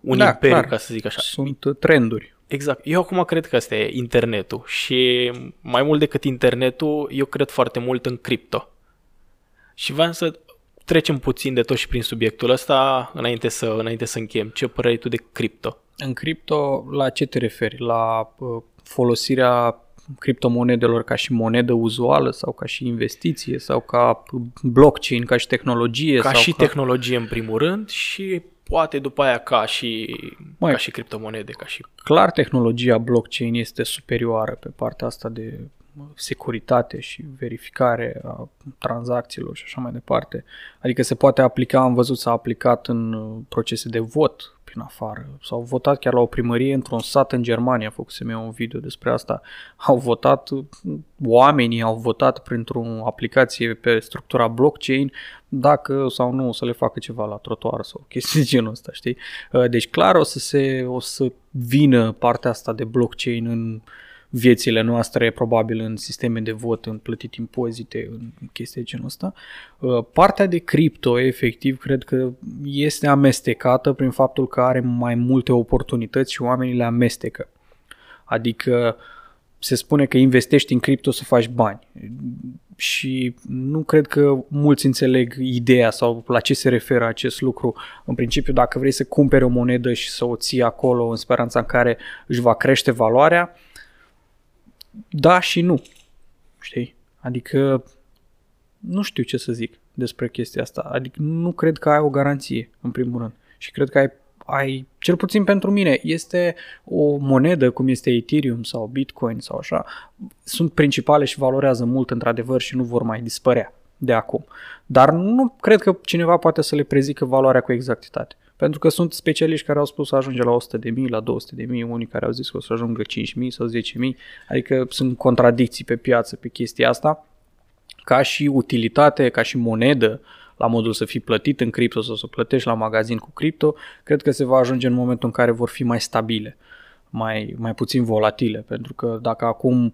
un da, imperiu, clar. ca să zic așa. Sunt trenduri. Exact. Eu acum cred că asta e internetul și mai mult decât internetul, eu cred foarte mult în cripto. Și vreau să trecem puțin de tot și prin subiectul ăsta înainte să, înainte să încheiem. Ce părere ai tu de cripto? În cripto, la ce te referi? La uh, folosirea criptomonedelor ca și monedă uzuală sau ca și investiție sau ca blockchain, ca și tehnologie? Ca sau și ca... tehnologie în primul rând și poate după aia ca și, Mai, ca și criptomonede. Ca și... Clar tehnologia blockchain este superioară pe partea asta de securitate și verificare a tranzacțiilor și așa mai departe. Adică se poate aplica, am văzut s-a aplicat în uh, procese de vot prin prin afară. S-au votat chiar la o primărie într-un sat în Germania, făcusem eu un video despre asta. Au votat, oamenii au votat printr-o aplicație pe structura blockchain dacă sau nu o să le facă ceva la trotuar sau chestii de genul ăsta, știi? Deci clar o să se, o să vină partea asta de blockchain în uh, viețile noastre, probabil în sisteme de vot, în plătit impozite, în chestii de genul ăsta. Uh, partea de cripto, efectiv, cred că este amestecată prin faptul că are mai multe oportunități și oamenii le amestecă. Adică se spune că investești în cripto să faci bani și nu cred că mulți înțeleg ideea sau la ce se referă acest lucru. În principiu, dacă vrei să cumperi o monedă și să o ții acolo în speranța în care își va crește valoarea, da și nu. Știi? Adică nu știu ce să zic despre chestia asta. Adică nu cred că ai o garanție, în primul rând. Și cred că ai, ai, cel puțin pentru mine, este o monedă cum este Ethereum sau Bitcoin sau așa, sunt principale și valorează mult într-adevăr și nu vor mai dispărea de acum. Dar nu cred că cineva poate să le prezică valoarea cu exactitate. Pentru că sunt specialiști care au spus să ajunge la 100 de mii, la 200 de mii, unii care au zis că o să ajungă 5 mii sau 10 mii, adică sunt contradicții pe piață pe chestia asta. Ca și utilitate, ca și monedă, la modul să fii plătit în cripto sau să plătești la magazin cu cripto, cred că se va ajunge în momentul în care vor fi mai stabile, mai, mai puțin volatile, pentru că dacă acum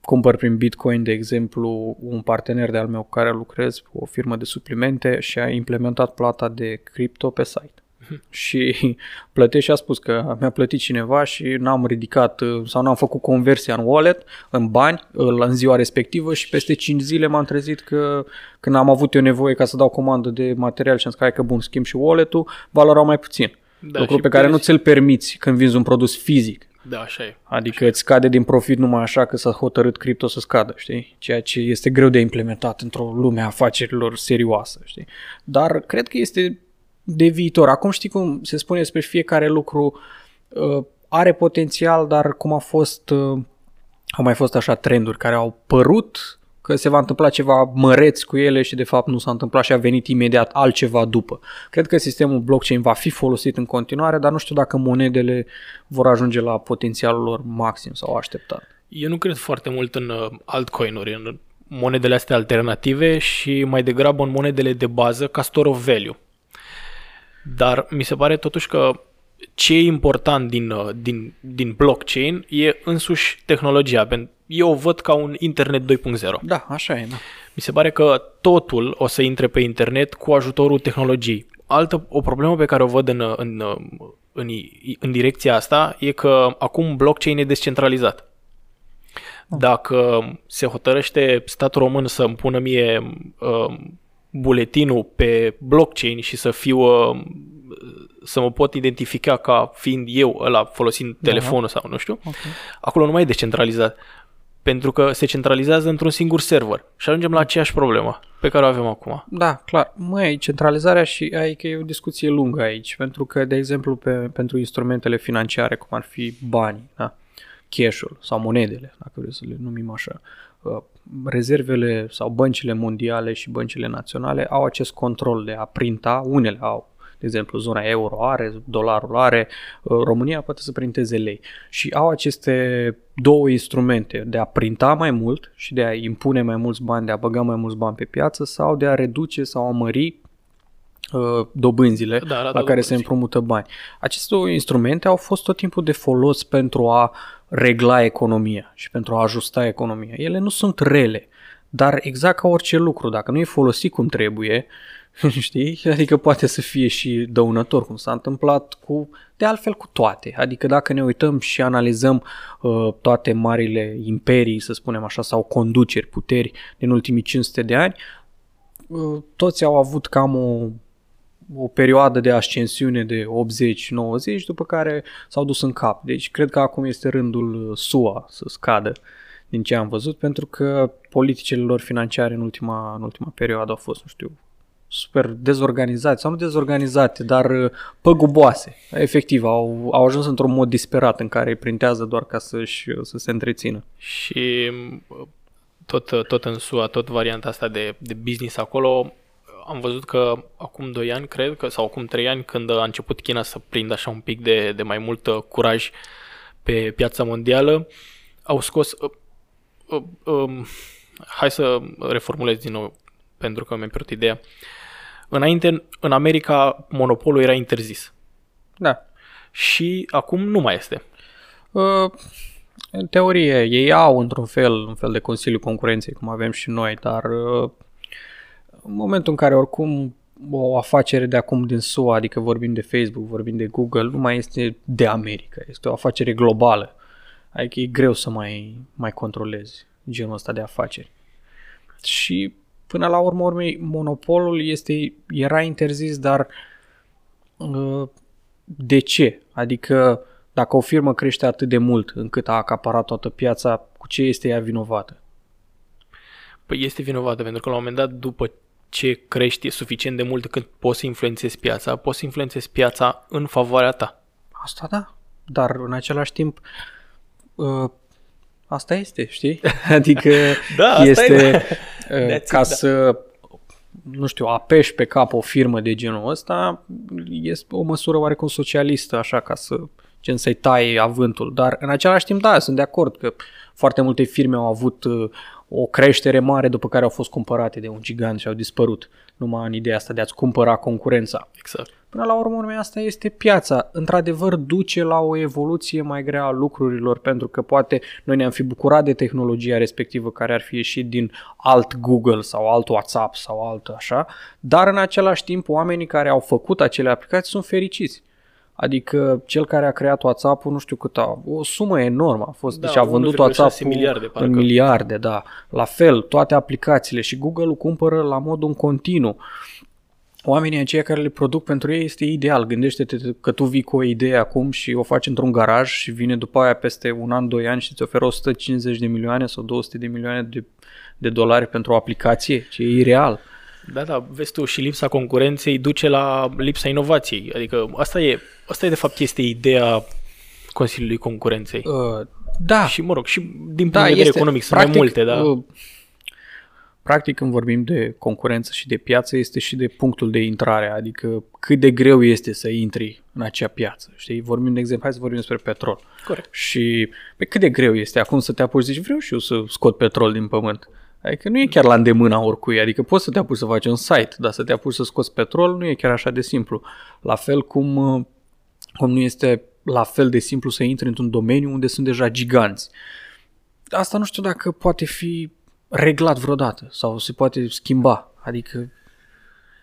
cumpăr prin Bitcoin, de exemplu, un partener de al meu cu care lucrez, o firmă de suplimente și a implementat plata de cripto pe site [laughs] și plătește și a spus că mi-a plătit cineva și n-am ridicat uh, sau n-am făcut conversia în wallet, în bani, în ziua respectivă și peste 5 zile m-am trezit că când am avut eu nevoie ca să dau comandă de material și am zis că, că bun, schimb și wallet-ul, valora mai puțin. Da, Lucru pe care nu ți-l permiți când vinzi un produs fizic. Da, așa e. Adică așa îți scade din profit numai așa că s-a hotărât cripto să scadă, știi? Ceea ce este greu de implementat într-o lume a afacerilor serioasă, știi? Dar cred că este de viitor. Acum știi cum se spune despre fiecare lucru, uh, are potențial, dar cum a fost, uh, au mai fost așa trenduri care au părut că se va întâmpla ceva măreț cu ele și de fapt nu s-a întâmplat și a venit imediat altceva după. Cred că sistemul blockchain va fi folosit în continuare, dar nu știu dacă monedele vor ajunge la potențialul lor maxim sau așteptat. Eu nu cred foarte mult în uh, altcoin-uri, în monedele astea alternative și mai degrabă în monedele de bază ca store of value. Dar mi se pare totuși că ce e important din, uh, din, din blockchain e însuși tehnologia. Eu o văd ca un internet 2.0. Da, așa e. Da. Mi se pare că totul o să intre pe internet cu ajutorul tehnologiei. Altă, o problemă pe care o văd în, în, în, în direcția asta e că acum blockchain e descentralizat. Da. Dacă se hotărăște statul român să îmi pună mie uh, buletinul pe blockchain și să fiu uh, să mă pot identifica ca fiind eu ăla folosind telefonul sau nu știu, okay. acolo nu mai e descentralizat. Pentru că se centralizează într-un singur server și ajungem la aceeași problemă pe care o avem acum. Da, clar. Măi, centralizarea și aici e o discuție lungă aici, pentru că, de exemplu, pe, pentru instrumentele financiare, cum ar fi banii, da? cash-ul sau monedele, dacă vreți să le numim așa, uh, rezervele sau băncile mondiale și băncile naționale au acest control de a printa, unele au, de exemplu, zona euro are, dolarul are, uh, România poate să printeze lei. Și au aceste două instrumente de a printa mai mult și de a impune mai mulți bani, de a băga mai mulți bani pe piață sau de a reduce sau a mări uh, dobânzile da, la, la care se împrumută bani. Aceste două instrumente au fost tot timpul de folos pentru a regla economia și pentru a ajusta economia. Ele nu sunt rele, dar exact ca orice lucru, dacă nu e folosit cum trebuie, [laughs] știi? Adică poate să fie și dăunător, cum s-a întâmplat cu, de altfel cu toate. Adică dacă ne uităm și analizăm uh, toate marile imperii, să spunem așa, sau conduceri, puteri din ultimii 500 de ani, uh, toți au avut cam o o perioadă de ascensiune de 80-90, după care s-au dus în cap. Deci cred că acum este rândul SUA să scadă din ce am văzut, pentru că politicile lor financiare în ultima, în ultima perioadă au fost, nu știu, super dezorganizate, sau nu dezorganizate, dar uh, păguboase. Efectiv, au, au ajuns într-un mod disperat în care îi printează doar ca să-și, să se întrețină. Și uh, tot, tot în SUA, tot varianta asta de, de business acolo, am văzut că acum 2 ani, cred, că, sau acum 3 ani, când a început China să prindă așa un pic de, de mai mult curaj pe piața mondială, au scos... Uh, uh, uh, hai să reformulez din nou, pentru că mi-a pierdut ideea. Înainte, în America, monopolul era interzis. Da. Și acum nu mai este. Uh, în teorie, ei au într-un fel un fel de Consiliu Concurenței, cum avem și noi, dar uh, în momentul în care oricum o afacere de acum din SUA, adică vorbim de Facebook, vorbim de Google, nu mai este de America, este o afacere globală. Adică e greu să mai, mai controlezi genul ăsta de afaceri. Și până la urmă urmei, monopolul este, era interzis, dar uh, de ce? Adică dacă o firmă crește atât de mult încât a acaparat toată piața, cu ce este ea vinovată? Păi este vinovată, pentru că la un moment dat, după ce crești suficient de mult cât poți să influențezi piața, poți să influențezi piața în favoarea ta. Asta da, dar în același timp uh, asta este, știi? [laughs] adică da, asta este e, [laughs] uh, ca da. să nu știu, apeși pe cap o firmă de genul ăsta, este o măsură oarecum socialistă, așa, ca să gen să-i tai avântul. Dar în același timp, da, sunt de acord că foarte multe firme au avut uh, o creștere mare după care au fost cumpărate de un gigant și au dispărut. Numai în ideea asta de a-ți cumpăra concurența. Exact. Până la urmă, asta este piața. Într-adevăr, duce la o evoluție mai grea a lucrurilor, pentru că poate noi ne-am fi bucurat de tehnologia respectivă care ar fi ieșit din alt Google sau alt WhatsApp sau alt așa, dar în același timp oamenii care au făcut acele aplicații sunt fericiți. Adică cel care a creat WhatsApp-ul, nu știu cât a, o sumă enormă a fost, da, deci a vândut WhatsApp-ul miliarde, în miliarde, da. La fel, toate aplicațiile și Google-ul cumpără la modul în continuu. Oamenii aceia care le produc pentru ei este ideal. Gândește-te că tu vii cu o idee acum și o faci într-un garaj și vine după aia peste un an, doi ani și îți oferă 150 de milioane sau 200 de milioane de, de dolari pentru o aplicație, ce e ireal. Da, da, vezi tu, și lipsa concurenței duce la lipsa inovației. Adică asta e, asta e de fapt este ideea Consiliului Concurenței. Uh, da. Și mă rog, și din da, punct de vedere economic sunt practic, mai multe, da. Uh, practic când vorbim de concurență și de piață este și de punctul de intrare, adică cât de greu este să intri în acea piață. Știi? Vorbim de exemplu, hai să vorbim despre petrol. Corect. Și pe cât de greu este acum să te apuci, zici, vreau și eu să scot petrol din pământ. Adică nu e chiar la îndemâna oricui, adică poți să te apuci să faci un site, dar să te apuci să scoți petrol nu e chiar așa de simplu. La fel cum, uh, cum nu este la fel de simplu să intri într-un domeniu unde sunt deja giganți. Asta nu știu dacă poate fi reglat vreodată sau se poate schimba. Adică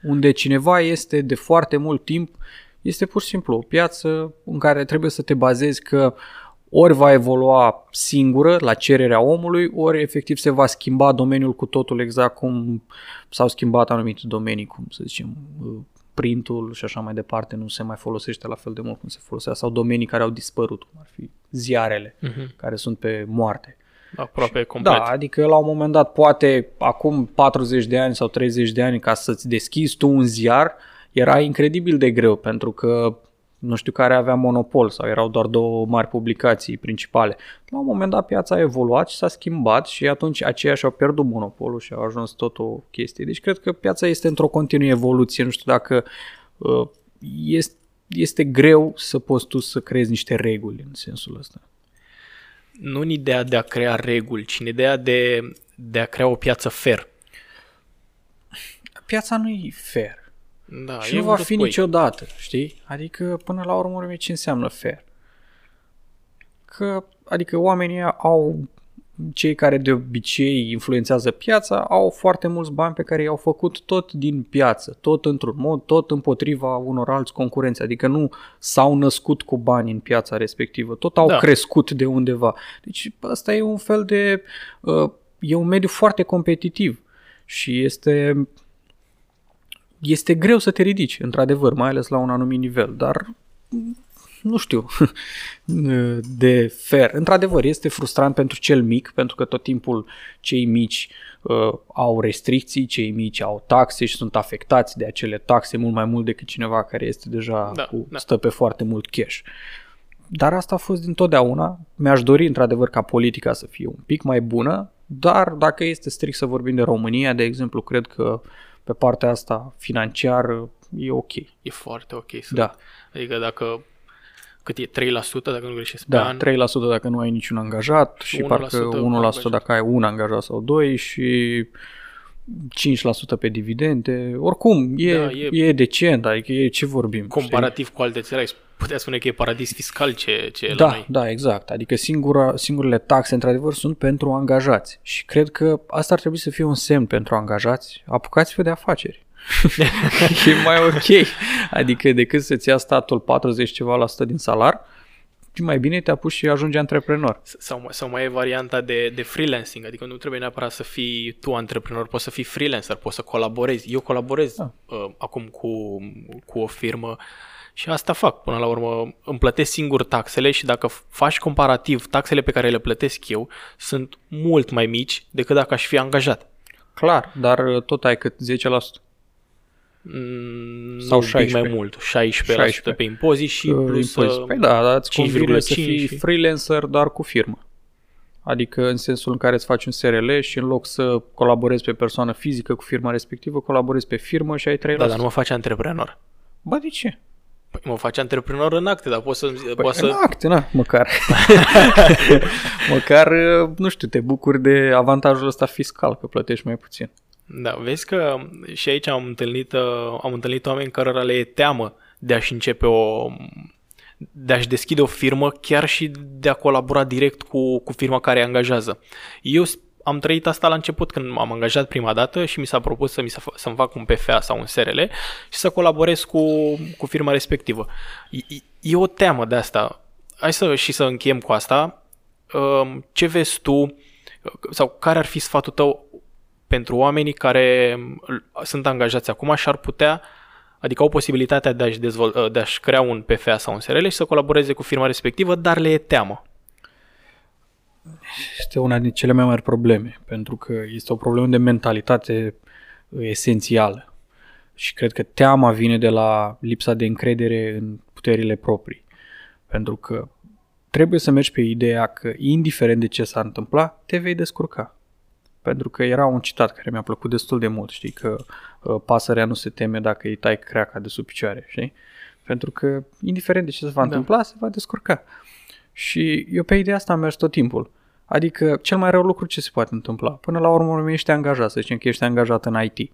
unde cineva este de foarte mult timp, este pur și simplu o piață în care trebuie să te bazezi că ori va evolua singură la cererea omului, ori efectiv se va schimba domeniul cu totul exact cum s-au schimbat anumite domenii, cum să zicem printul și așa mai departe nu se mai folosește la fel de mult cum se folosea sau domenii care au dispărut, cum ar fi ziarele, uh-huh. care sunt pe moarte. Aproape și, complet. Da, adică la un moment dat, poate acum 40 de ani sau 30 de ani, ca să-ți deschizi tu un ziar, era incredibil de greu, pentru că nu știu care avea monopol sau erau doar două mari publicații principale. La un moment dat piața a evoluat și s-a schimbat și atunci aceia și-au pierdut monopolul și au ajuns tot o chestie. Deci cred că piața este într-o continuă evoluție. Nu știu dacă uh, este, este greu să poți tu să creezi niște reguli în sensul ăsta. Nu în ideea de a crea reguli, ci în ideea de, de a crea o piață fair. Piața nu e fair da, și nu va fi pui. niciodată, știi? Adică până la urmă ce înseamnă fair? Că, adică oamenii au cei care de obicei influențează piața au foarte mulți bani pe care i-au făcut tot din piață, tot într-un mod, tot împotriva unor alți concurenți, adică nu s-au născut cu bani în piața respectivă, tot au da. crescut de undeva. Deci asta e un fel de, uh, e un mediu foarte competitiv și este este greu să te ridici, într-adevăr, mai ales la un anumit nivel, dar nu știu, [laughs] de fair. Într-adevăr, este frustrant pentru cel mic, pentru că tot timpul cei mici uh, au restricții, cei mici au taxe și sunt afectați de acele taxe mult mai mult decât cineva care este deja da, cu, da. stă pe foarte mult cash. Dar asta a fost dintotdeauna. Mi-aș dori, într-adevăr, ca politica să fie un pic mai bună, dar dacă este strict să vorbim de România, de exemplu, cred că pe partea asta financiară e ok. E foarte ok. Să Da. Adică dacă cât e 3% dacă nu greșesc pe Da, an. 3% dacă nu ai niciun angajat și, 1% parcă 1% angajat. dacă ai un angajat sau doi și 5% pe dividende. Oricum, e, Da, e... e- e decent, adică e ce vorbim. Comparativ cu alte țări, ai putea spune că e paradis fiscal ce, ce e știi? la Da, noi. da, exact. Adică singura, singurele taxe, într-adevăr, sunt pentru angajați. Și cred că asta ar trebui să fie un semn pentru angajați. Apucați-vă de afaceri. [laughs] [laughs] e mai ok. Adică decât să-ți ia statul 40 ceva la sută din salar, mai bine te apuci și ajungi antreprenor. Sau, mai- sau mai e varianta de, de freelancing, adică nu trebuie neapărat să fii tu antreprenor, poți să fii freelancer, poți să colaborezi. Eu colaborez Da. uh, acum cu, cu o firmă și asta fac. Până la urmă îmi plătesc singur taxele și dacă faci comparativ, taxele pe care le plătesc eu sunt mult mai mici decât dacă aș fi angajat. Clar, dar uh, tot ai cât 10%. Mm, Sau nu, un pic 16. mai mult, 16%, 16. pe impozit și Uh, plus impozit. uh, Păi da, dar îți 5,5 convine să fii și- freelancer, dar cu firmă. Adică în sensul în care îți faci un SRL și în loc să colaborezi pe persoană fizică cu firma respectivă, colaborezi pe firmă și ai 3%. Da, dar nu mă face antreprenor. Bă, de ce? Păi mă face antreprenor în acte, dar poți să... Păi, poți în să... acte, na, măcar. [laughs] măcar, uh, nu știu, te bucuri de avantajul ăsta fiscal, că plătești mai puțin. Da, vezi că și aici am întâlnit, uh, am întâlnit oameni cărora le e teamă de a-și începe o de a-și deschide o firmă, chiar și de a colabora direct cu, cu firma care îi angajează. Eu s- am trăit asta la început când m-am angajat prima dată și mi s-a propus să mi se fa- să-mi fac un PFA sau un SRL și să colaborez cu, cu firma respectivă. E, e- e o teamă de asta. Hai să și să încheiem cu asta. Um, Ce vezi tu sau care ar fi sfatul tău pentru oamenii care m, sunt angajați acum și ar putea, adică au posibilitatea de a-și, dezvol- de a-și crea un PFA sau un SRL și să colaboreze cu firma respectivă, dar le e teamă. Este una din cele mai mari probleme, pentru că este o problemă de mentalitate uh, esențială. Și cred că teama vine de la lipsa de încredere în puterile proprii. Pentru că trebuie să mergi pe ideea că, indiferent de ce s-ar întâmpla, te vei descurca. Pentru că era un citat care mi-a plăcut destul de mult, știi, că uh, pasărea nu se teme dacă îi tai creaca de sub picioare, știi? Pentru că, indiferent de ce se va Da. întâmpla, se va descurca. Și eu pe ideea asta am mers tot timpul. Adică cel mai rău lucru ce se poate întâmpla. Până la urmă urmă ești angajat, să zicem că ești angajat în IT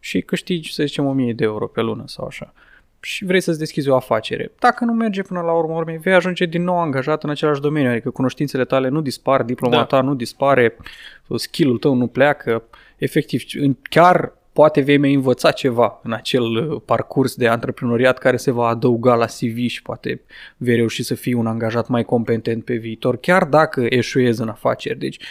și câștigi, să zicem, 1000 de euro pe lună sau așa. Și vrei să-ți deschizi o afacere. Dacă nu merge până la urmă urmei, vei ajunge din nou angajat în același domeniu, adică cunoștințele tale nu dispar, diploma Da. ta nu dispare, skill-ul tău nu pleacă. Efectiv, în- chiar poate vei mai învăța ceva în acel uh, parcurs de antreprenoriat care se va adăuga la CV și poate vei reuși să fii un angajat mai competent pe viitor, chiar dacă eșuezi în afaceri. Deci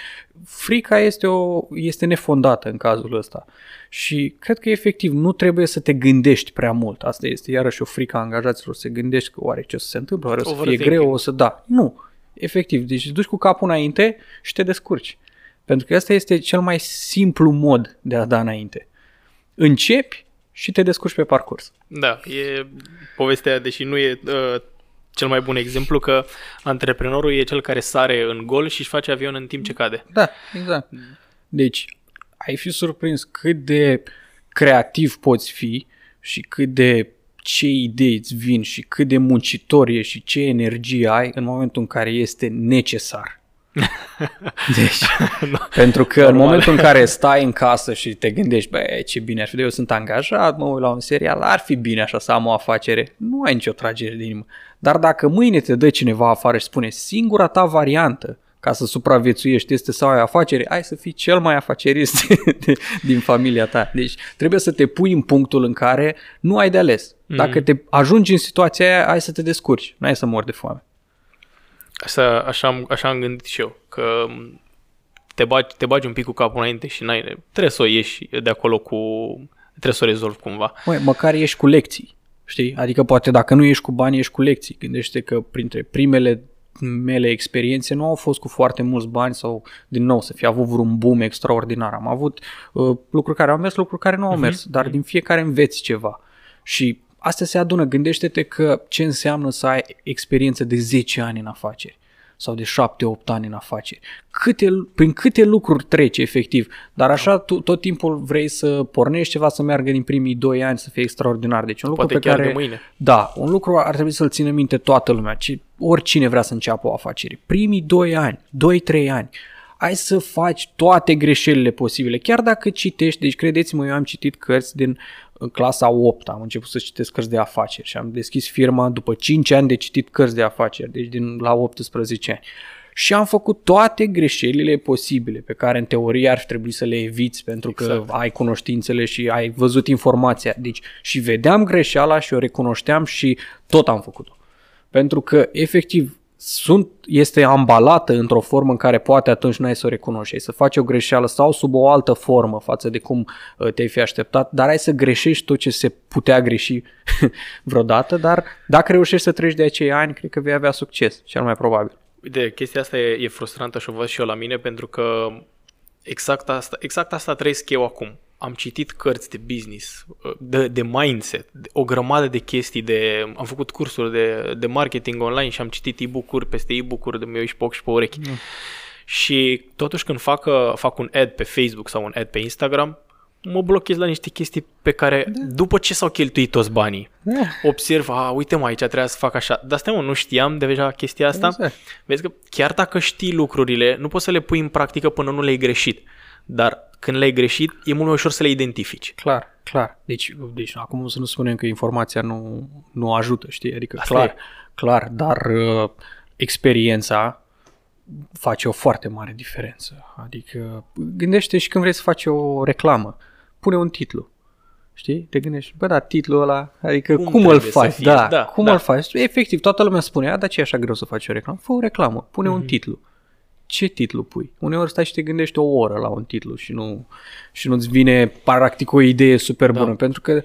frica este, o, este nefondată în cazul ăsta și cred că efectiv nu trebuie să te gândești prea mult. Asta este iarăși o frică a angajaților, să gândești că oare ce o să se întâmplă, oare o să fie Overthinking. greu, o să da. Nu, efectiv, deci îți duci cu capul înainte și te descurci. Pentru că ăsta este cel mai simplu mod de a da înainte. Începi și te descurci pe parcurs. Da, e povestea, deși nu e uh, cel mai bun exemplu, că antreprenorul e cel care sare în gol și își face avion în timp ce cade. Da, exact. Deci, ai fi surprins cât de creativ poți fi și cât de ce idei îți vin și cât de muncitor ești și ce energie ai în momentul în care este necesar. [laughs] Deci, [laughs] pentru că în Normal. momentul în care stai în casă și te gândești, bă, ce bine aș fi, de eu sunt angajat, mă uit la un serial, ar fi bine așa să am o afacere, nu ai nicio tragere de inimă. Dar dacă mâine te dă cineva afară și spune singura ta variantă ca să supraviețuiești este să ai afacere, ai să fii cel mai afacerist [laughs] din familia ta. Deci trebuie să te pui în punctul în care nu ai de ales. Dacă te ajungi în situația aia, ai să te descurci, nu ai să mori de foame. Așa, așa, am, așa am gândit și eu, că te bagi, te bagi un pic cu capul înainte și n-ai, trebuie să o ieși de acolo cu... trebuie să o rezolvi cumva. Măi, măcar ești cu lecții, știi? Adică poate dacă nu ești cu bani, ești cu lecții. Gândește că printre primele mele experiențe nu au fost cu foarte mulți bani sau, din nou, să fi avut vreun boom extraordinar. Am avut uh, lucruri care au mers, lucruri care nu au mers, dar din fiecare înveți ceva. Și astea se adună. Gândește-te că ce înseamnă să ai experiență de 10 ani în afaceri sau de 7-8 ani în afaceri. Câte, prin câte lucruri treci efectiv, dar așa tu tot timpul vrei să pornești ceva să meargă din primii 2 ani să fie extraordinar. Deci un lucru Poate pe chiar care de mâine. da, un lucru ar trebui să-l țină minte toată lumea, ci oricine vrea să înceapă o afacere. Primii 2 ani, 2-3 ani, ai să faci toate greșelile posibile, chiar dacă citești, deci credeți-mă, eu am citit cărți din în clasa 8 am început să citesc cărți de afaceri și am deschis firma după 5 ani de citit cărți de afaceri, deci din la 18 ani. Și am făcut toate greșelile posibile pe care în teorie ar trebui să le eviți pentru că Exact. ai cunoștințele și ai văzut informația. Deci și vedeam greșeala și o recunoșteam și tot am făcut-o. Pentru că efectiv sunt, este ambalată într-o formă în care poate atunci n-ai să o recunoști, ai să faci o greșeală sau sub o altă formă față de cum uh, te-ai fi așteptat, dar ai să greșești tot ce se putea greși [laughs] vreodată, dar dacă reușești să treci de acei ani, cred că vei avea succes, cel mai probabil. Uite, chestia asta e, e frustrantă și o văd și eu la mine pentru că exact asta, exact asta trăiesc eu acum. Am citit cărți de business, de, de mindset, de, o grămadă de chestii, de, am făcut cursuri de, de marketing online și am citit e-book-uri peste e-book-uri de mi și pe ochi și pe urechi. Mm. Și totuși când fac, uh, fac un ad pe Facebook sau un ad pe Instagram, mă blochez la niște chestii pe care, da. după ce s-au cheltuit toți banii, Da. observ, a, uite mă, aici trebuia să fac așa. Dar stai mă, nu știam deja chestia asta? Exact. Vezi că chiar dacă știi lucrurile, nu poți să le pui în practică până nu le-ai greșit. Dar când le-ai greșit, e mult mai ușor să le identifici. Clar, clar. Deci, deci acum să nu spunem că informația nu, nu ajută, știi? Adică Asta clar, e. clar, dar uh, experiența face o foarte mare diferență. Adică gândește și când vrei să faci o reclamă, pune un titlu. Știi? Te gândești, bă, da, titlul ăla, adică Cum cum, cum îl trebuie să faci? fie? Da, Da, cum da. îl faci? Efectiv, toată lumea spune, a, dar ce e așa greu să faci o reclamă? Fă o reclamă, pune Mhm. un titlu. Ce titlu pui? Uneori stai și te gândești o oră la un titlu și nu și nu-ți vine practic o idee super bună, Da. pentru că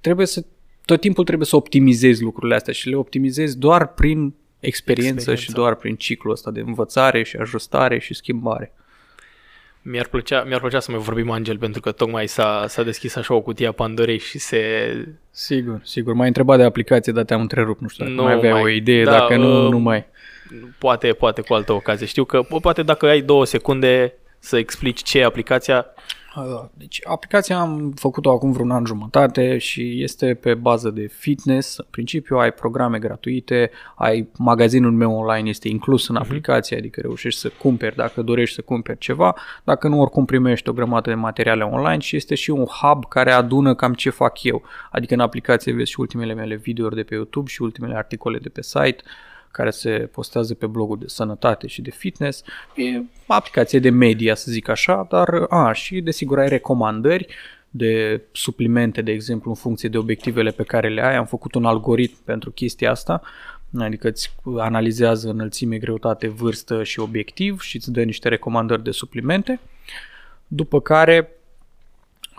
trebuie să tot timpul trebuie să optimizezi lucrurile astea și le optimizezi doar prin experiență, Experiență. și doar prin ciclul ăsta de învățare și ajustare și schimbare. Mi-ar plăcea, mi-ar plăcea să mai vorbim, Angel, pentru că tocmai s-a, s-a deschis așa o cutie a Pandorei și se... Sigur, sigur. M-ai întrebat de aplicație, dar te-am întrerupt, nu știu dacă Nu mai aveai mai- o idee, da, dacă nu, uh, nu mai. Poate, poate cu altă ocazie. Știu că bă, poate dacă ai două secunde să explici ce e aplicația, Uh, Deci aplicația am făcut-o acum vreun an jumătate și este pe bază de fitness. În principiu ai programe gratuite, ai magazinul meu online este inclus în aplicație, adică reușești să cumperi dacă dorești să cumperi ceva, dacă nu oricum primești o grămadă de materiale online și este și un hub care adună cam ce fac eu. Adică în aplicație vezi și ultimele mele videouri de pe YouTube și ultimele articole de pe site care se postează pe blogul de sănătate și de fitness. E o aplicație de media, să zic așa, dar a, și desigur ai recomandări de suplimente, de exemplu, în funcție de obiectivele pe care le ai. Am făcut un algoritm pentru chestia asta, adică îți analizează înălțime, greutate, vârstă și obiectiv și îți dă niște recomandări de suplimente. După care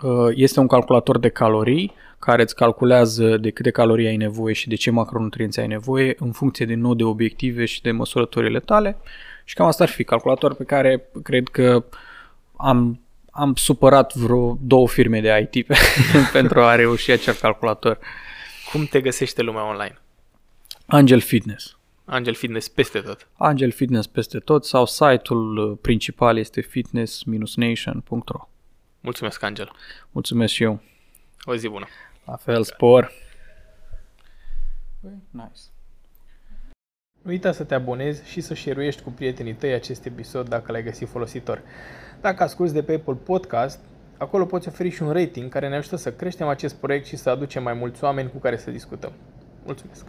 uh, este un calculator de calorii care îți calculează de câte calorii ai nevoie și de ce macronutrienți ai nevoie în funcție din nou de obiective și de măsurătorile tale. Și cam asta ar fi calculator pe care cred că am, am supărat vreo două firme de IT pe, [laughs] pentru a reuși acel calculator. cum te găsește lumea online? Angel Fitness. Angel Fitness peste tot. Angel Fitness peste tot sau site-ul uh, principal este fitness-nation.ro Mulțumesc, Angel. Mulțumesc și eu. O zi bună. La fel, spor. Nice. Nu uita să te abonezi și să share cu prietenii tăi acest episod dacă l-ai găsit folositor. Dacă asculti de pe Apple Podcast, acolo poți oferi și un rating care ne ajută să creștem acest proiect și să aducem mai mulți oameni cu care să discutăm. Mulțumesc!